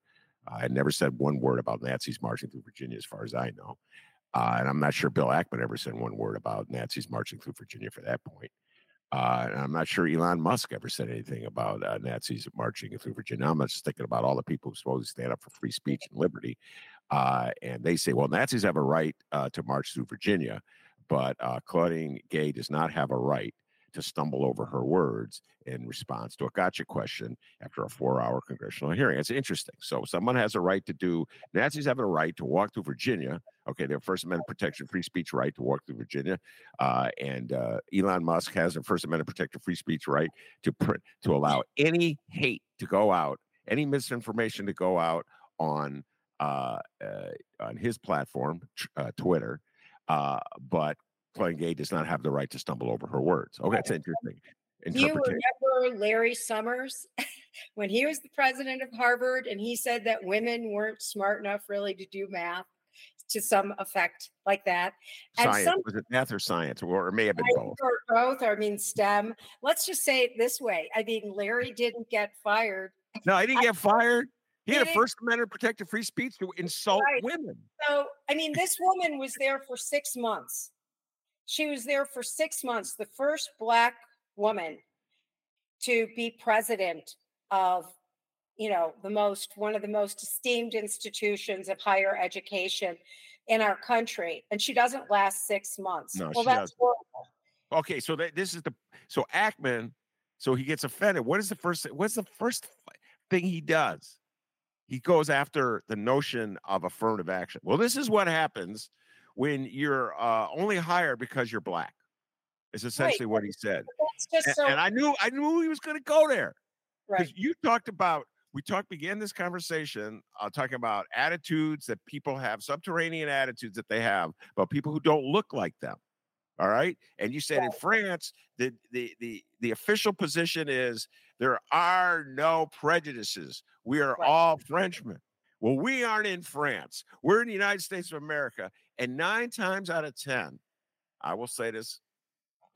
I uh, never said one word about Nazis marching through Virginia, as far as I know. Uh, and I'm not sure Bill Ackman ever said one word about Nazis marching through Virginia for that point. Uh, and I'm not sure Elon Musk ever said anything about uh, Nazis marching through Virginia. I'm just thinking about all the people who supposedly stand up for free speech and liberty. Uh, and they say, well, Nazis have a right uh, to march through Virginia, but uh, Claudine Gay does not have a right to stumble over her words in response to a gotcha question after a four hour congressional hearing. It's interesting. So, someone has a right to do, Nazis have a right to walk through Virginia. Okay, their First Amendment protection free speech right to walk through Virginia. Uh, and uh, Elon Musk has a First Amendment protected free speech right to, pr- to allow any hate to go out, any misinformation to go out on. Uh, uh on his platform, uh, Twitter, uh, but Claudine Gay does not have the right to stumble over her words. Okay, that's interesting. You remember Larry Summers when he was the president of Harvard and he said that women weren't smart enough really to do math to some effect like that? And science. Some, was it math or science? Or it may have been both. Or both, or I mean STEM. Let's just say it this way. I mean, Larry didn't get fired. No, I didn't get fired. He had a First Amendment protected free speech to insult right. women. So, I mean, this woman was there for six months. She was there for six months, the first Black woman to be president of, you know, the most, one of the most esteemed institutions of higher education in our country. And she doesn't last six months. No, well, that's doesn't. horrible. Okay, so that, this is the, so Ackman, so he gets offended. What is the first, what's the first thing he does? He goes after the notion of affirmative action. Well, this is what happens when you're uh, only hired because you're black. Is essentially right. what he said. And, so- and, I knew I knew he was going to go there. Right. You talked about we talked began this conversation uh, talking about attitudes that people have, subterranean attitudes that they have about people who don't look like them. All right. And you said right. in France, the, the the the official position is there are no prejudices. We are right. all Frenchmen. Well, we aren't in France. We're in the United States of America. And nine times out of 10, I will say this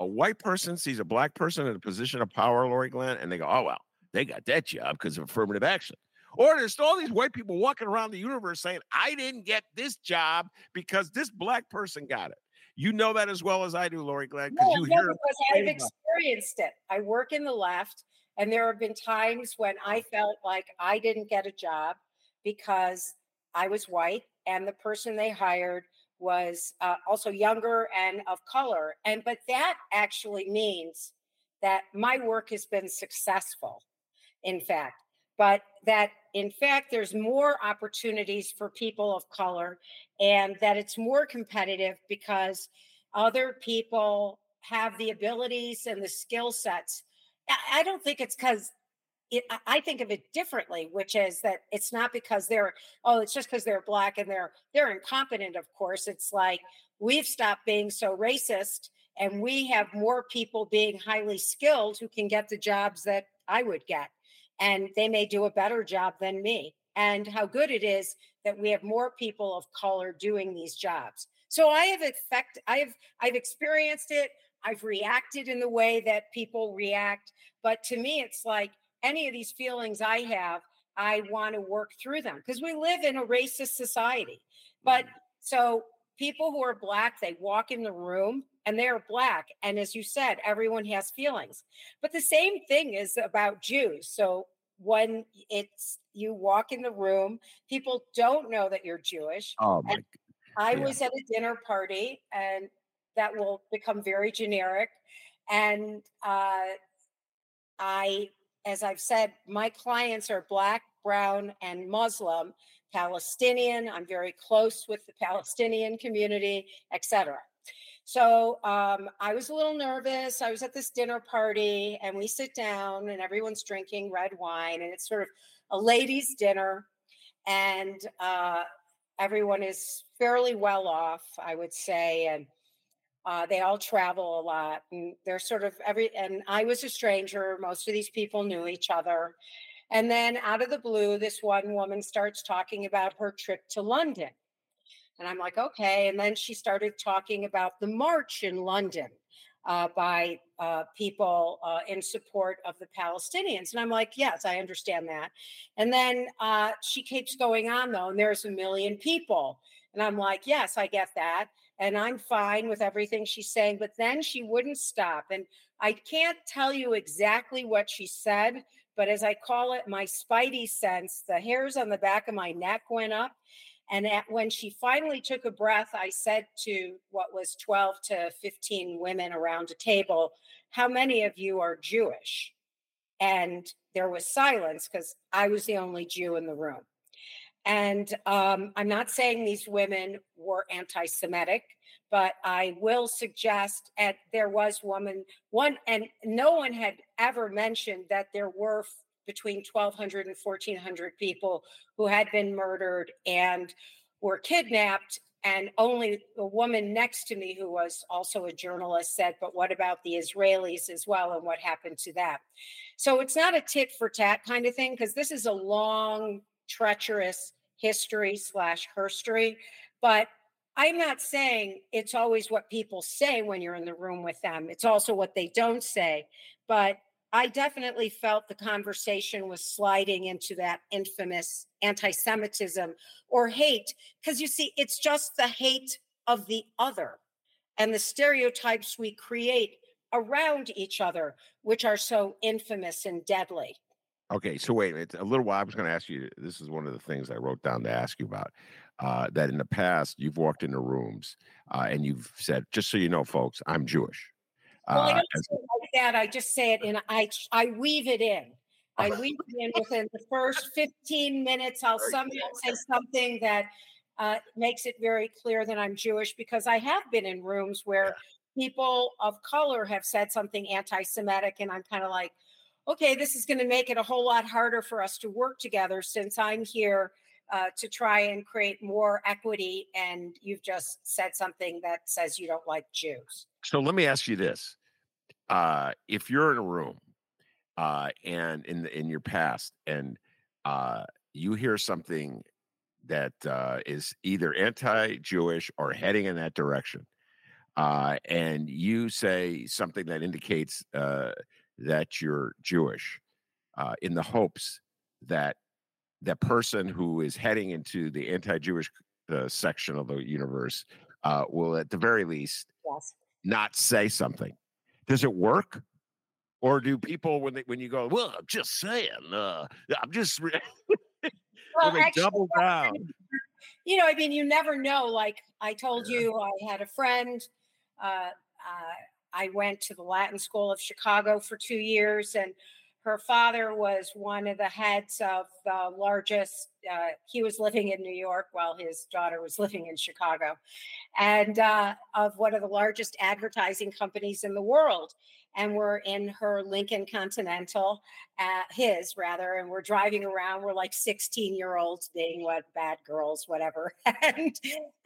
a white person sees a black person in a position of power, Laurie Glenn, and they go, oh, well, they got that job because of affirmative action. Or there's all these white people walking around the universe saying, I didn't get this job because this black person got it. You know that as well as I do, Laurie Glenn, because no, you hear because I've experienced it. I work in the left, and there have been times when I felt like I didn't get a job because I was white and the person they hired was uh, also younger and of color. And but that actually means that my work has been successful, in fact, but that in fact there's more opportunities for people of color and that it's more competitive because other people have the abilities and the skill sets. I don't think it's because it, I think of it differently, which is that it's not because they're oh, it's just because they're black and they're they're incompetent. Of course, it's like we've stopped being so racist, and we have more people being highly skilled who can get the jobs that I would get, and they may do a better job than me and how good it is that we have more people of color doing these jobs. So I have effect I've I've experienced it. I've reacted in the way that people react, but to me it's like any of these feelings I have, I want to work through them because we live in a racist society. But mm-hmm. so people who are black, they walk in the room and they're black. And as you said, everyone has feelings. But the same thing is about Jews. So when it's you walk in the room, people don't know that you're Jewish. Oh my! I yeah. was at a dinner party, and that will become very generic. And uh, I, as I've said, my clients are black, brown, and Muslim, Palestinian. I'm very close with the Palestinian community, etc. So um, I was a little nervous. I was at this dinner party and we sit down and everyone's drinking red wine and it's sort of a ladies' dinner. And uh, everyone is fairly well off, I would say. And uh, they all travel a lot and they're sort of every, and I was a stranger. Most of these people knew each other. And then out of the blue, this one woman starts talking about her trip to London. And I'm like, okay. And then she started talking about the march in London uh, by uh, people uh, in support of the Palestinians. And I'm like, yes, I understand that. And then uh, she keeps going on, though, and there's a million people. And I'm like, yes, I get that. And I'm fine with everything she's saying. But then she wouldn't stop. And I can't tell you exactly what she said, but as I call it, my spidey sense, the hairs on the back of my neck went up and at, when she finally took a breath, I said to what was 12 to 15 women around a table, how many of you are Jewish? And there was silence because I was the only Jew in the room. And um, I'm not saying these women were anti Semitic, but I will suggest, that there was woman, one, and no one had ever mentioned that there were between 1,200 and 1,400 people who had been murdered and were kidnapped. And only the woman next to me, who was also a journalist, said, But what about the Israelis as well? And what happened to that? So it's not a tit for tat kind of thing, because this is a long, treacherous history slash herstory. But I'm not saying it's always what people say when you're in the room with them, it's also what they don't say. But I definitely felt the conversation was sliding into that infamous anti Semitism or hate, because you see, it's just the hate of the other and the stereotypes we create around each other, which are so infamous and deadly. Okay, so wait, it's a little while. I was going to ask you. This is one of the things I wrote down to ask you about. Uh, that in the past you've walked into rooms uh, and you've said, "Just so you know, folks, I'm Jewish." Well, I uh, don't say it like that. I just say it in. I I weave it in. I weave it in within the first 15 minutes. I'll somehow say something that uh, makes it very clear that I'm Jewish because I have been in rooms where people of color have said something anti-Semitic, and I'm kind of like, okay, this is going to make it a whole lot harder for us to work together since I'm here uh, to try and create more equity, and you've just said something that says you don't like Jews. So let me ask you this: uh, If you're in a room uh, and in in your past, and uh, you hear something that uh, is either anti-Jewish or heading in that direction, uh, and you say something that indicates uh, that you're Jewish, in the hopes that that person who is heading into the anti-Jewish section of the universe will, at the very least, yes not say something. Does it work? Or do people when they when you go, well, I'm just saying, uh, I'm just re-, well, actually, double down. You know, I mean, you never know. Like I told yeah. you, I had a friend. Uh, uh, I went to the Latin School of Chicago for two years, and her father was one of the heads of the largest uh, he was living in new york while his daughter was living in chicago and uh, of one of the largest advertising companies in the world and we're in her lincoln continental uh, his rather and we're driving around we're like 16 year olds being what bad girls whatever and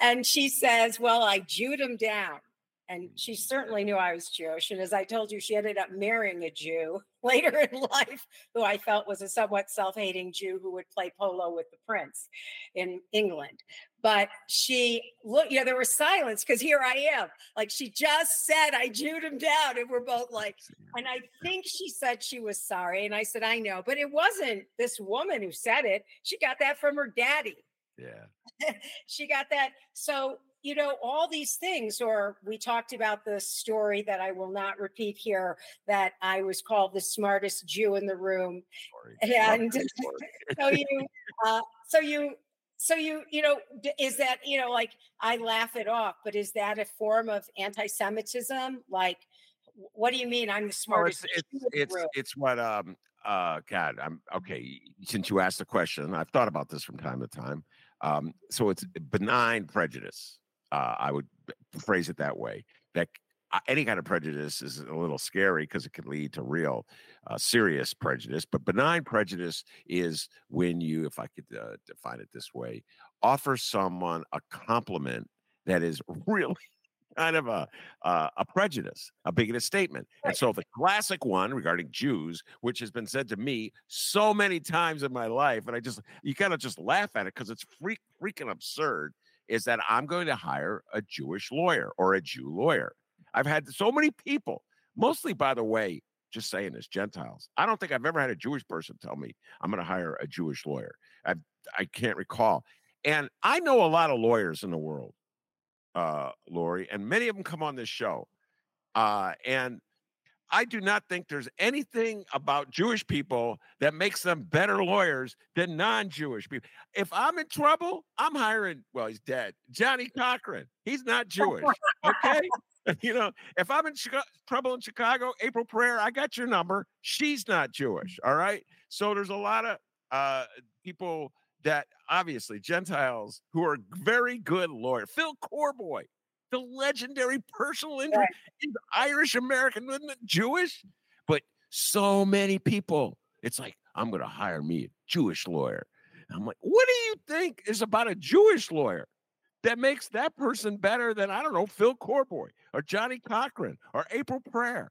and she says well i jewed him down and mm-hmm. she certainly knew I was Jewish. And as I told you, she ended up marrying a Jew later in life, who I felt was a somewhat self hating Jew who would play polo with the prince in England. But she look, you know, there was silence because here I am. Like she just said, I Jewed him down. And we're both like, and I think she said she was sorry. And I said, I know, but it wasn't this woman who said it. She got that from her daddy. Yeah. she got that. So you know, all these things, or we talked about the story that I will not repeat here that I was called the smartest Jew in the room. Sorry. And so you, uh, so you, so you, you know, is that, you know, like I laugh it off, but is that a form of anti Semitism? Like, what do you mean I'm the smartest? Oh, it's, it's, it's, it's what, um, uh, God, I'm okay. Since you asked the question, I've thought about this from time to time. Um, so it's benign prejudice. Uh, I would phrase it that way. That any kind of prejudice is a little scary because it can lead to real uh, serious prejudice. But benign prejudice is when you, if I could uh, define it this way, offer someone a compliment that is really kind of a uh, a prejudice, a bigoted statement. Right. And so the classic one regarding Jews, which has been said to me so many times in my life, and I just you kind of just laugh at it because it's freak, freaking absurd is that I'm going to hire a Jewish lawyer or a Jew lawyer. I've had so many people, mostly, by the way, just saying this, Gentiles. I don't think I've ever had a Jewish person tell me I'm going to hire a Jewish lawyer. I I can't recall. And I know a lot of lawyers in the world, uh, Laurie, and many of them come on this show. Uh, and I do not think there's anything about Jewish people that makes them better lawyers than non-Jewish people. If I'm in trouble, I'm hiring. Well, he's dead. Johnnie Cochran. He's not Jewish. Okay. you know, if I'm in Chicago, trouble in Chicago, April Preyar, I got your number. She's not Jewish. All right. So there's a lot of uh, people that obviously Gentiles who are very good lawyers. Phil Corboy, the legendary personal injury, right. is Irish American, isn't it Jewish? But so many people, it's like, I'm going to hire me a Jewish lawyer. I'm like, what do you think is about a Jewish lawyer that makes that person better than, I don't know, Phil Corboy or Johnnie Cochran or April Preyar?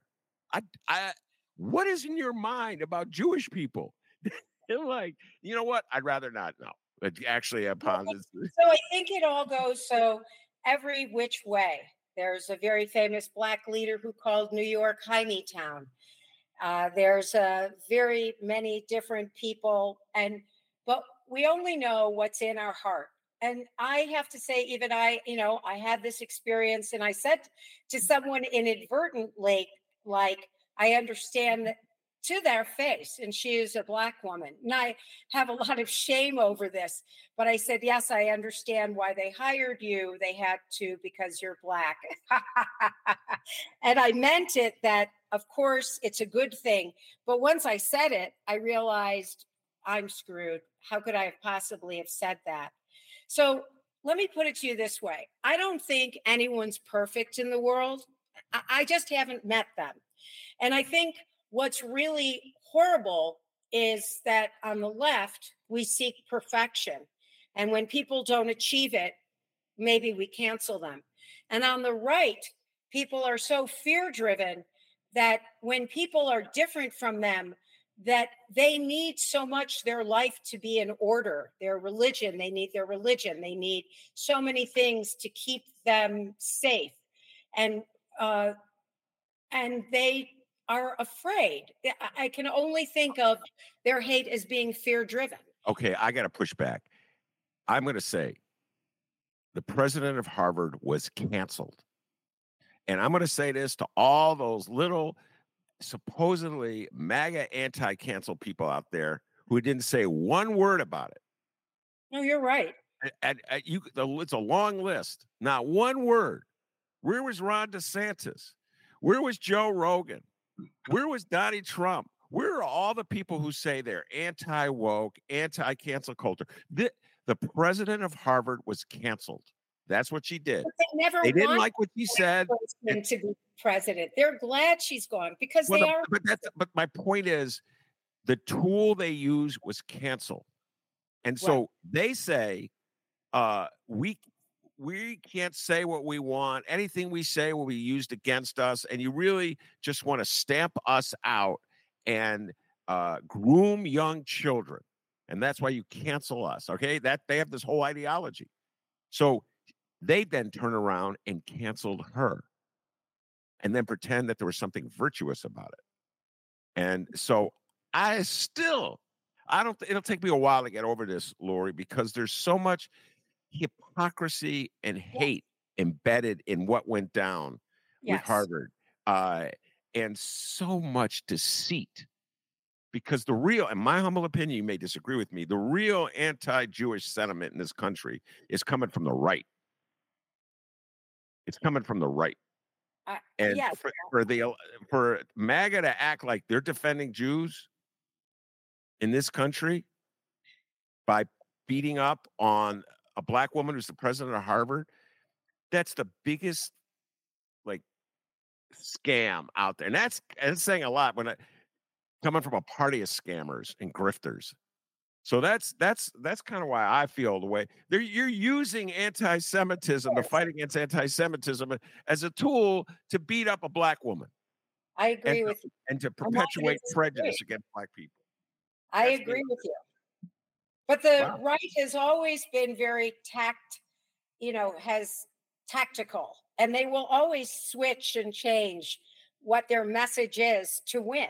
I, I, what is in your mind about Jewish people? like, you know what? I'd rather not know. But actually, upon this. So I think it all goes so every which way. There's a very famous black leader who called New York Town. Uh, there's uh, very many different people, and but we only know what's in our heart. And I have to say, even I, you know, I had this experience, and I said to someone inadvertently, like, I understand that to their face, and she is a black woman. And I have a lot of shame over this, but I said, Yes, I understand why they hired you. They had to because you're black. and I meant it that, of course, it's a good thing. But once I said it, I realized I'm screwed. How could I have possibly have said that? So let me put it to you this way I don't think anyone's perfect in the world. I just haven't met them. And I think what's really horrible is that on the left, we seek perfection. And when people don't achieve it, maybe we cancel them. And on the right, people are so fear driven that when people are different from them, that they need so much their life to be in order their religion they need their religion they need so many things to keep them safe and uh and they are afraid i can only think of their hate as being fear driven okay i got to push back i'm going to say the president of harvard was canceled and i'm going to say this to all those little supposedly MAGA anti cancel people out there who didn't say one word about it. No, you're right. And, and, and you, it's a long list. Not one word. Where was Ron DeSantis? Where was Joe Rogan? Where was Donnie Trump? Where are all the people who say they're anti woke, anti cancel culture? The, the president of Harvard was canceled. That's what she did. But they never they didn't like what she said. To be president, they're glad she's gone because well, they the, are. But that's but my point is, the tool they use was cancel, and so right. they say, uh, we we can't say what we want. Anything we say will be used against us, and you really just want to stamp us out and uh, groom young children, and that's why you cancel us. Okay, that they have this whole ideology. So they then turn around and canceled her and then pretend that there was something virtuous about it. And so I still, I don't, it'll take me a while to get over this, Laurie, because there's so much hypocrisy and hate embedded in what went down yes. with Harvard. Uh, and so much deceit because the real, in my humble opinion, you may disagree with me, the real anti Jewish sentiment in this country is coming from the right. It's coming from the right. Uh, and yes. for, for the for MAGA to act like they're defending Jews in this country by beating up on a black woman who's the president of Harvard, that's the biggest like scam out there. And that's that's saying a lot when I coming from a party of scammers and grifters. So that's that's that's kind of why I feel the way they're you're using anti-Semitism the fight against anti-Semitism as a tool to beat up a black woman. I agree and with you. And to perpetuate prejudice against black people. I that's agree with you. But the wow. right has always been very tact, you know, has tactical, and they will always switch and change what their message is to win.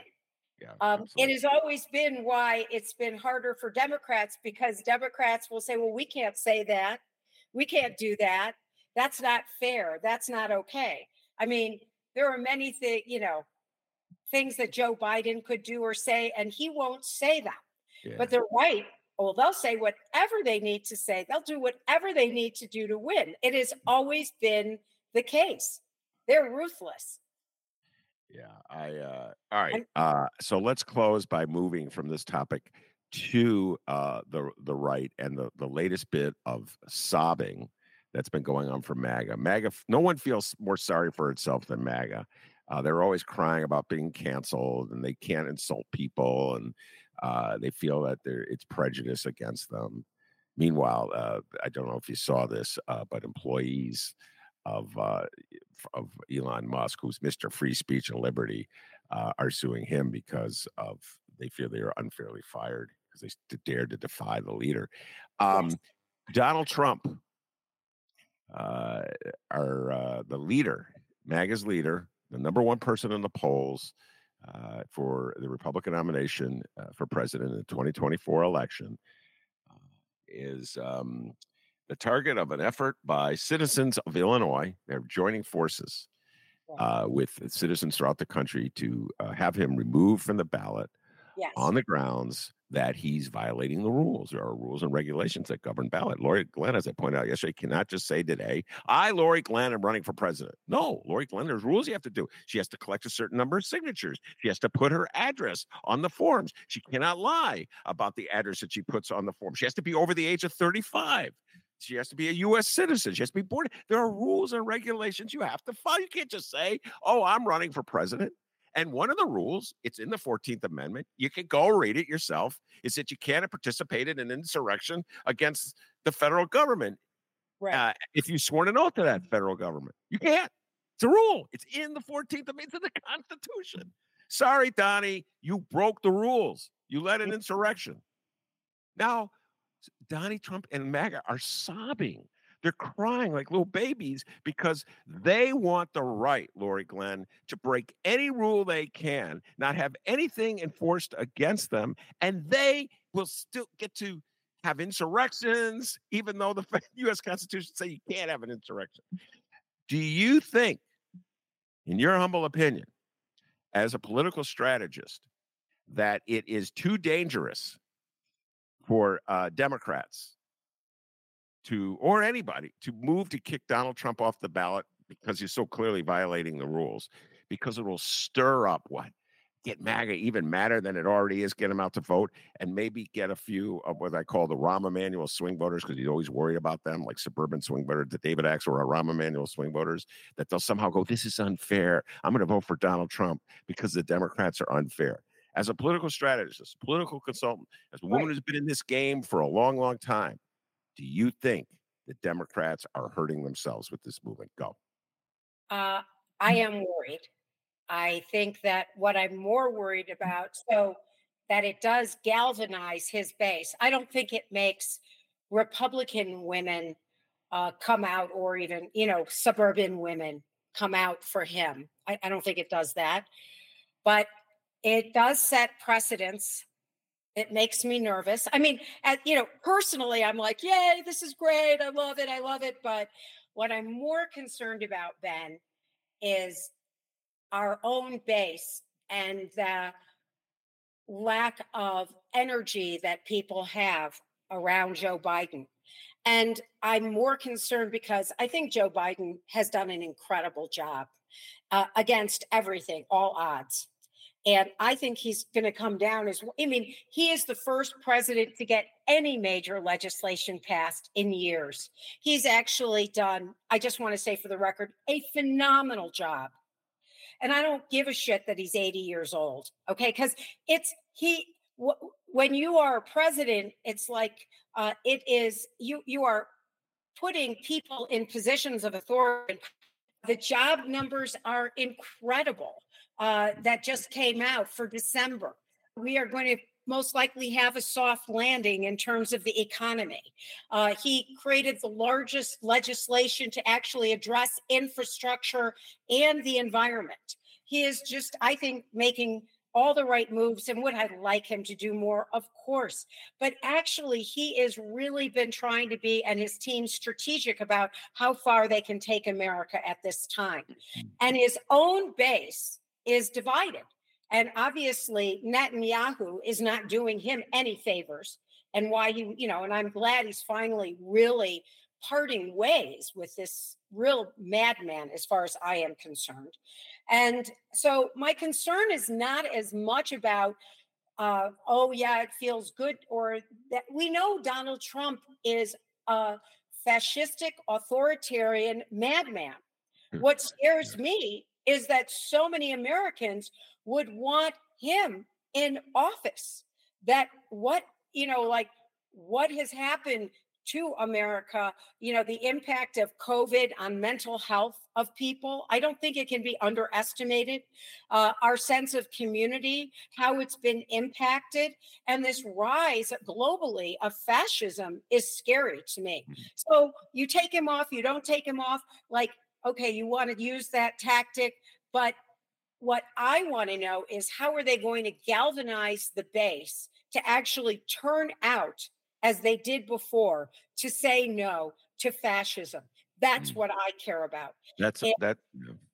Yeah, um, it has always been why it's been harder for Democrats because Democrats will say, well, we can't say that. We can't do that. That's not fair. That's not okay. I mean, there are many things, you know, things that Joe Biden could do or say, and he won't say that. Yeah. But they're right. Well, they'll say whatever they need to say. They'll do whatever they need to do to win. It has always been the case. they're ruthless. Yeah, I uh all right. Uh so let's close by moving from this topic to uh the the right and the the latest bit of sobbing that's been going on for MAGA. MAGA no one feels more sorry for itself than MAGA. Uh, they're always crying about being canceled and they can't insult people and uh, they feel that there it's prejudice against them. Meanwhile, uh, I don't know if you saw this, uh, but employees of uh, of Elon Musk, who's Mr. Free Speech and Liberty, uh, are suing him because of they feel they are unfairly fired because they dared to defy the leader. Um, yes. Donald Trump, uh, our uh, the leader, MAGA's leader, the number one person in the polls uh, for the Republican nomination uh, for president in the 2024 election, uh, is um, the target of an effort by citizens of Illinois. They're joining forces uh, with citizens throughout the country to uh, have him removed from the ballot yes. on the grounds that he's violating the rules. There are rules and regulations that govern ballot. Laurie Glenn, as I pointed out yesterday, cannot just say today, I, Laurie Glenn, am running for president. No, Laurie Glenn, there's rules you have to do. She has to collect a certain number of signatures. She has to put her address on the forms. She cannot lie about the address that she puts on the form. She has to be over the age of 35. She has to be a U.S. citizen. She has to be born. There are rules and regulations you have to follow. You can't just say, oh, I'm running for president. And one of the rules, it's in the 14th Amendment, you can go read it yourself, is that you can't participate in an insurrection against the federal government. Right. Uh, if you sworn an oath to that federal government, you can't. It's a rule. It's in the 14th Amendment, it's in the Constitution. Sorry, Donnie, you broke the rules. You led an insurrection. Now, Donnie Trump and MAGA are sobbing they're crying like little babies because they want the right, Laurie Glenn, to break any rule they can, not have anything enforced against them, and they will still get to have insurrections, even though the U.S. Constitution says you can't have an insurrection. Do you think, in your humble opinion, as a political strategist, that it is too dangerous for uh, Democrats to, or anybody, to move to kick Donald Trump off the ballot because he's so clearly violating the rules, because it will stir up what? Get MAGA even madder than it already is, get him out to vote, and maybe get a few of what I call the Rahm Emanuel swing voters, because he's always worried about them, like suburban swing voters, the David Axelrod Rahm Emanuel swing voters, that they'll somehow go, This is unfair. I'm going to vote for Donald Trump because the Democrats are unfair as a political strategist, as a political consultant, as a woman right. who's been in this game for a long, long time, do you think the Democrats are hurting themselves with this movement? Go. Uh, I am worried. I think that what I'm more worried about, so that it does galvanize his base. I don't think it makes Republican women uh, come out, or even you know suburban women come out for him. I, I don't think it does that, but it does set precedents it makes me nervous. I mean, at, you know, personally, I'm like, yay, this is great. I love it. I love it. But what I'm more concerned about, Ben, is our own base and the lack of energy that people have around Joe Biden. And I'm more concerned because I think Joe Biden has done an incredible job uh, against everything, all odds. And I think he's going to come down as I mean, he is the first president to get any major legislation passed in years. He's actually done, I just want to say for the record, a phenomenal job. And I don't give a shit that he's 80 years old. Okay. Because it's, he, w- when you are a president, it's like uh, it is, you, you are putting people in positions of authority. The job numbers are incredible uh, that just came out for December. We are going to most likely have a soft landing in terms of the economy. Uh, he created the largest legislation to actually address infrastructure and the environment. He is just, I think, making all the right moves. And would I like him to do more? Of course. But actually, he has really been trying to be and his team strategic about how far they can take America at this time. Mm-hmm. And his own base is divided. And obviously, Netanyahu is not doing him any favors. And why he, you know, and I'm glad he's finally really parting ways with this real madman, as far as I am concerned. And so my concern is not as much about, uh, oh, yeah, it feels good, or that we know Donald Trump is a fascistic, authoritarian madman. Hmm. What scares me is that so many Americans would want him in office. That what, you know, like what has happened to America, you know, the impact of COVID on mental health of people. I don't think it can be underestimated. Uh, our sense of community, how it's been impacted, and this rise globally of fascism is scary to me. Mm-hmm. So you take him off, you don't take him off. Like, okay, you want to use that tactic, but what I want to know is how are they going to galvanize the base to actually turn out as they did before to say no to fascism. That's mm. what I care about. That's a, that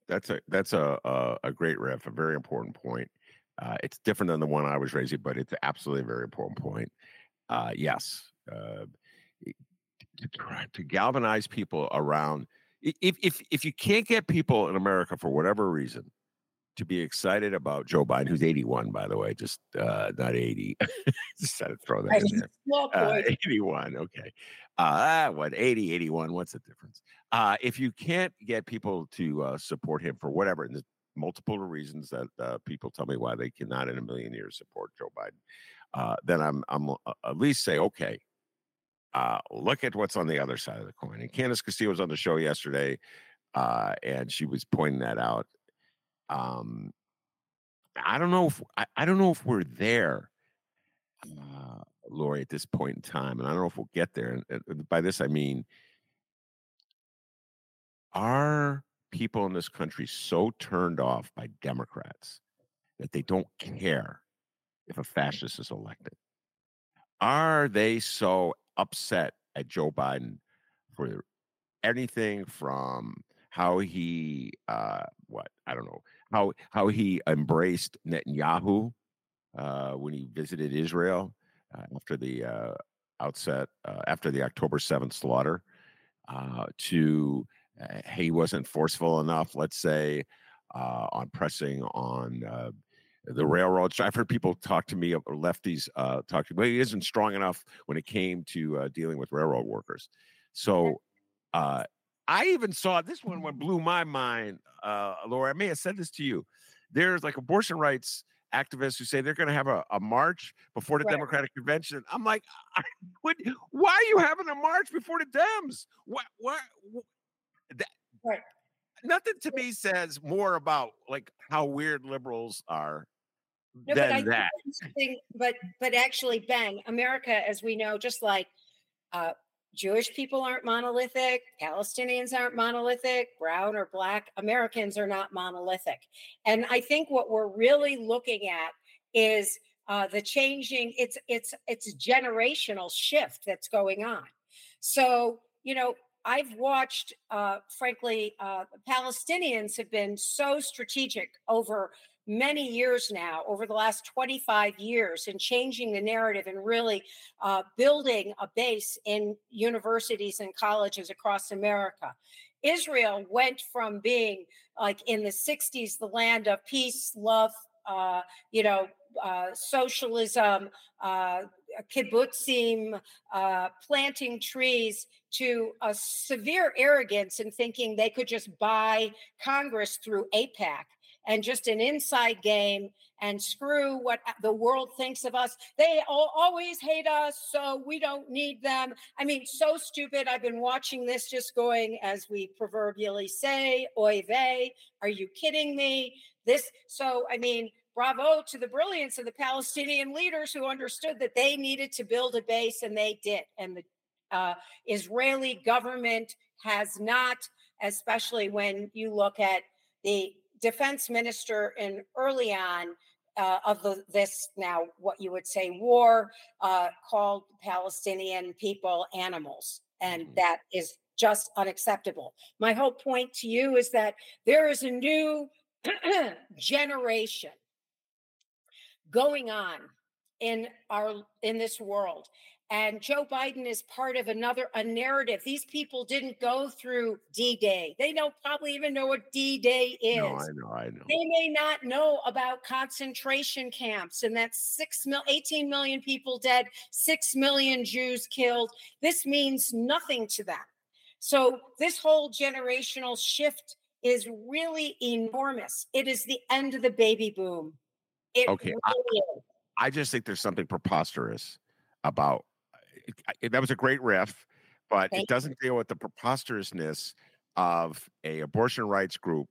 that's a that's a, a, a great riff, a very important point. Uh, it's different than the one I was raising, but it's absolutely a very important point. Uh, yes, uh, to to galvanize people around. If if if you can't get people in America for whatever reason to be excited about Joe Biden, who's 81, by the way, just uh, not 80. just had to throw that in there. Uh, 81, okay. Uh, what, 80, 81, what's the difference? Uh, if you can't get people to uh, support him for whatever, and there's multiple reasons that uh, people tell me why they cannot in a million years support Joe Biden, uh, then I'm, I'm uh, at least say, okay, uh, look at what's on the other side of the coin. And Candace Castillo was on the show yesterday, uh, and she was pointing that out. Um, I don't know if I, I don't know if we're there, uh, Laurie, at this point in time, and I don't know if we'll get there. And, and by this, I mean, are people in this country so turned off by Democrats that they don't care if a fascist is elected? Are they so upset at Joe Biden for anything from how he uh what I don't know how how he embraced Netanyahu uh, when he visited Israel uh, after the uh, outset uh, after the October seventh slaughter. Uh, to he wasn't forceful enough, let's say, on pressing on the railroads. I've heard people talk to me, lefties talk to me. Well, he isn't strong enough when it came to uh, dealing with railroad workers. So uh, I even saw this one what blew my mind, uh, Laura. I may have said this to you. There's like abortion rights activists who say they're going to have a, a, march before the right. Democratic convention. I'm like, I, what, why are you having a march before the Dems? What? What? what that, right. Nothing to me says more about like how weird liberals are no, than but that. But but actually, Ben, America, as we know, just like uh, Jewish people aren't monolithic, Palestinians aren't monolithic, brown or black Americans are not monolithic. And I think what we're really looking at is uh, the changing it's it's it's generational shift that's going on. So, you know, I've watched, uh, frankly, uh, Palestinians have been so strategic over many years now, over the last 25 years, in changing the narrative and really uh, building a base in universities and colleges across America. Israel went from being like in the 60s, the land of peace, love, uh, you know, uh, socialism, uh, kibbutzim, uh, planting trees, to a severe arrogance in thinking they could just buy Congress through AIPAC and just an inside game and screw what the world thinks of us. They always hate us, so we don't need them. I mean, so stupid. I've been watching this just going, as we proverbially say, oy vey, are you kidding me? This, so I mean, bravo to the brilliance of the Palestinian leaders who understood that they needed to build a base and they did. And the uh, Israeli government has not, especially when you look at the defense minister in early on uh, of the, this now what you would say war uh, called Palestinian people animals, and mm-hmm. that is just unacceptable. My whole point to you is that there is a new generation going on in our in this world and Joe Biden is part of another a narrative. These people didn't go through D-Day. They don't probably even know what D-Day is. No, I know, I know. They may not know about concentration camps and that's 6 mil, 18 million people dead, 6 million Jews killed. This means nothing to them. So this whole generational shift is really enormous. It is the end of the baby boom. It okay. Really I, I just think there's something preposterous about it, that was a great riff, but Thank it doesn't deal with the preposterousness of a abortion rights group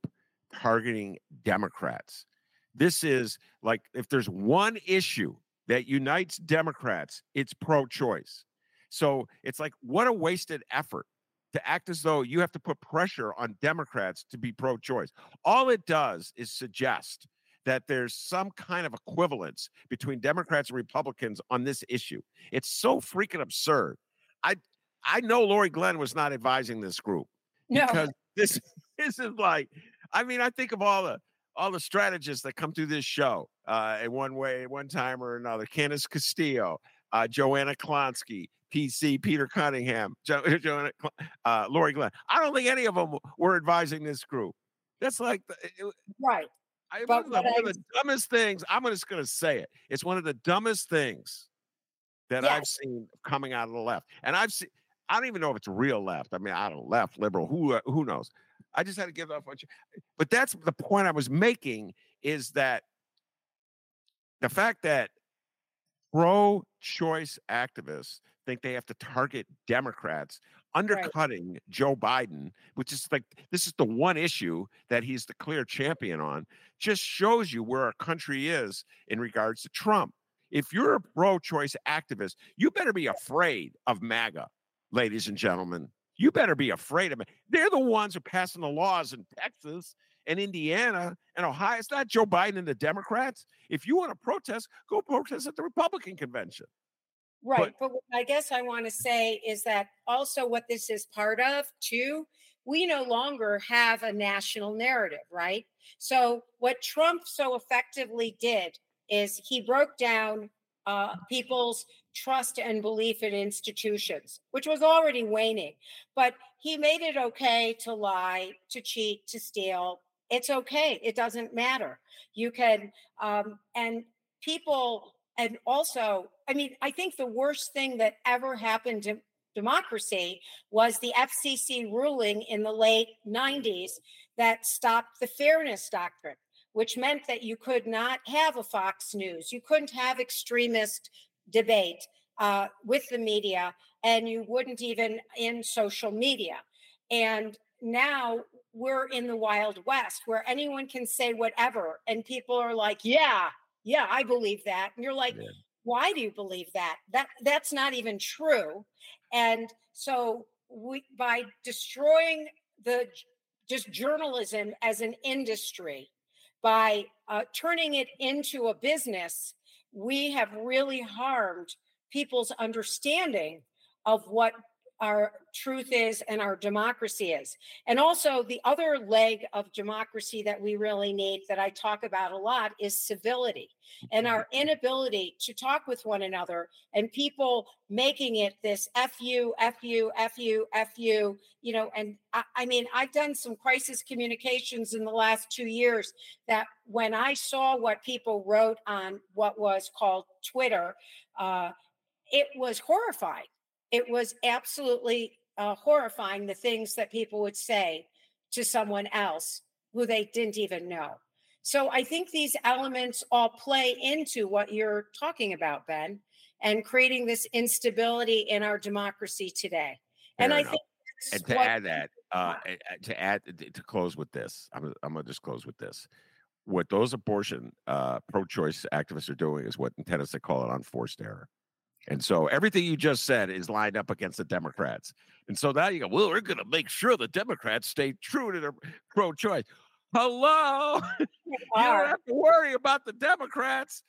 targeting Democrats. This is like if there's one issue that unites Democrats, it's pro-choice. So it's like what a wasted effort to act as though you have to put pressure on Democrats to be pro-choice. All it does is suggest that there's some kind of equivalence between Democrats and Republicans on this issue. It's so freaking absurd. I I know Laurie Glenn was not advising this group no. because this this is like I mean I think of all the all the strategists that come through this show uh, in one way, one time or another. Candace Castillo, uh, Joanna Klonsky, PC, Peter Cunningham, jo- Joanna, uh, Laurie Glenn. I don't think any of them were advising this group. That's like it, right. I, one, of the, one of the dumbest things. I'm just going to say it. It's one of the dumbest things that yes. I've seen coming out of the left, and I've seen. I don't even know if it's real left. I mean, I don't left, liberal. Who uh, who knows? I just had to give off what you. But that's the point I was making is that the fact that pro-choice activists think they have to target Democrats undercutting right. Joe Biden, which is like this is the one issue that he's the clear champion on, just shows you where our country is in regards to Trump. If you're a pro choice activist, you better be afraid of MAGA, ladies and gentlemen. You better be afraid of it. They're the ones who are passing the laws in Texas and Indiana and Ohio. It's not Joe Biden and the Democrats. If you want to protest, go protest at the Republican convention. Right. But, but I guess I want to say is that also what this is part of too, we no longer have a national narrative, right? So what Trump so effectively did is he broke down uh, people's trust and belief in institutions, which was already waning. But he made it okay to lie, to cheat, to steal. It's okay. It doesn't matter. You can, um, and people and also, I mean, I think the worst thing that ever happened to democracy was the FCC ruling in the late 90s that stopped the fairness doctrine, which meant that you could not have a Fox News, you couldn't have extremist debate uh, with the media, and you wouldn't even in social media. And now we're in the Wild West where anyone can say whatever, and people are like, yeah, yeah, I believe that. And you're like, yeah. why do you believe that? That that's not even true. And so we by destroying the just journalism as an industry, by uh, turning it into a business, we have really harmed people's understanding of what our truth is and our democracy is. And also, the other leg of democracy that we really need, that I talk about a lot, is civility and our inability to talk with one another and people making it this fu fu fu fu you know and I, I, mean i've done some crisis communications in the last two years that when i saw what people wrote on what was called twitter uh, it was horrifying it was absolutely uh, horrifying the things that people would say to someone else who they didn't even know. So I think these elements all play into what you're talking about, Ben, and creating this instability in our democracy today. Fair and enough. I think and to add that, uh, to add to close with this, I'm, I'm going to just close with this. What those abortion uh, pro-choice activists are doing is what in tennis they call it unforced error. And so everything you just said is lined up against the Democrats. And so now you go, well, we're going to make sure the Democrats stay true to their pro choice. Hello. you don't have to worry about the Democrats.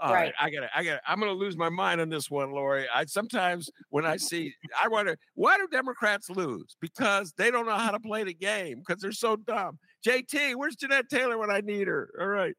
All right. right. I got it. I got I'm going to lose my mind on this one, Laurie. I sometimes when I see I wonder why do Democrats lose? Because they don't know how to play the game because they're so dumb. JT, where's Jeanette Taylor when I need her? All right.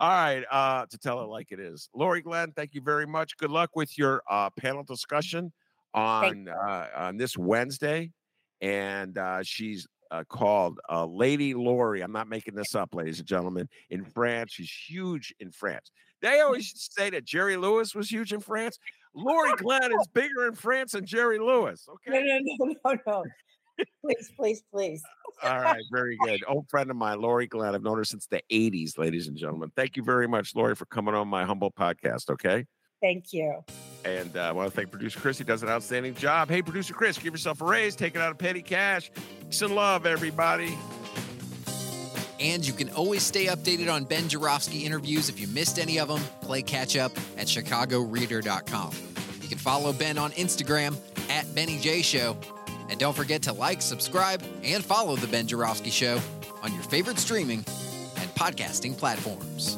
All right, uh, to tell it like it is. Laurie Glenn, thank you very much. Good luck with your uh, panel discussion on uh, on this Wednesday, and uh, she's uh, called uh, Lady Laurie. I'm not making this up, ladies and gentlemen. In France, she's huge in France. They always say that Jerry Lewis was huge in France. Laurie Glenn is bigger in France than Jerry Lewis. Okay. No, no, no, no, no. Please, please, please. All right, very good. Old friend of mine, Laurie Glenn. I've known her since the 80s, ladies and gentlemen. Thank you very much, Laurie, for coming on my humble podcast. Okay. Thank you. And uh, I want to thank producer Chris. He does an outstanding job. Hey, producer Chris, give yourself a raise. Take it out of petty cash. Peace and love, everybody. And you can always stay updated on Ben Joravsky interviews. If you missed any of them, play catch up at chicagoreader.com. You can follow Ben on Instagram at Benny J Show. And don't forget to like, subscribe, and follow The Ben Joravsky Show on your favorite streaming and podcasting platforms.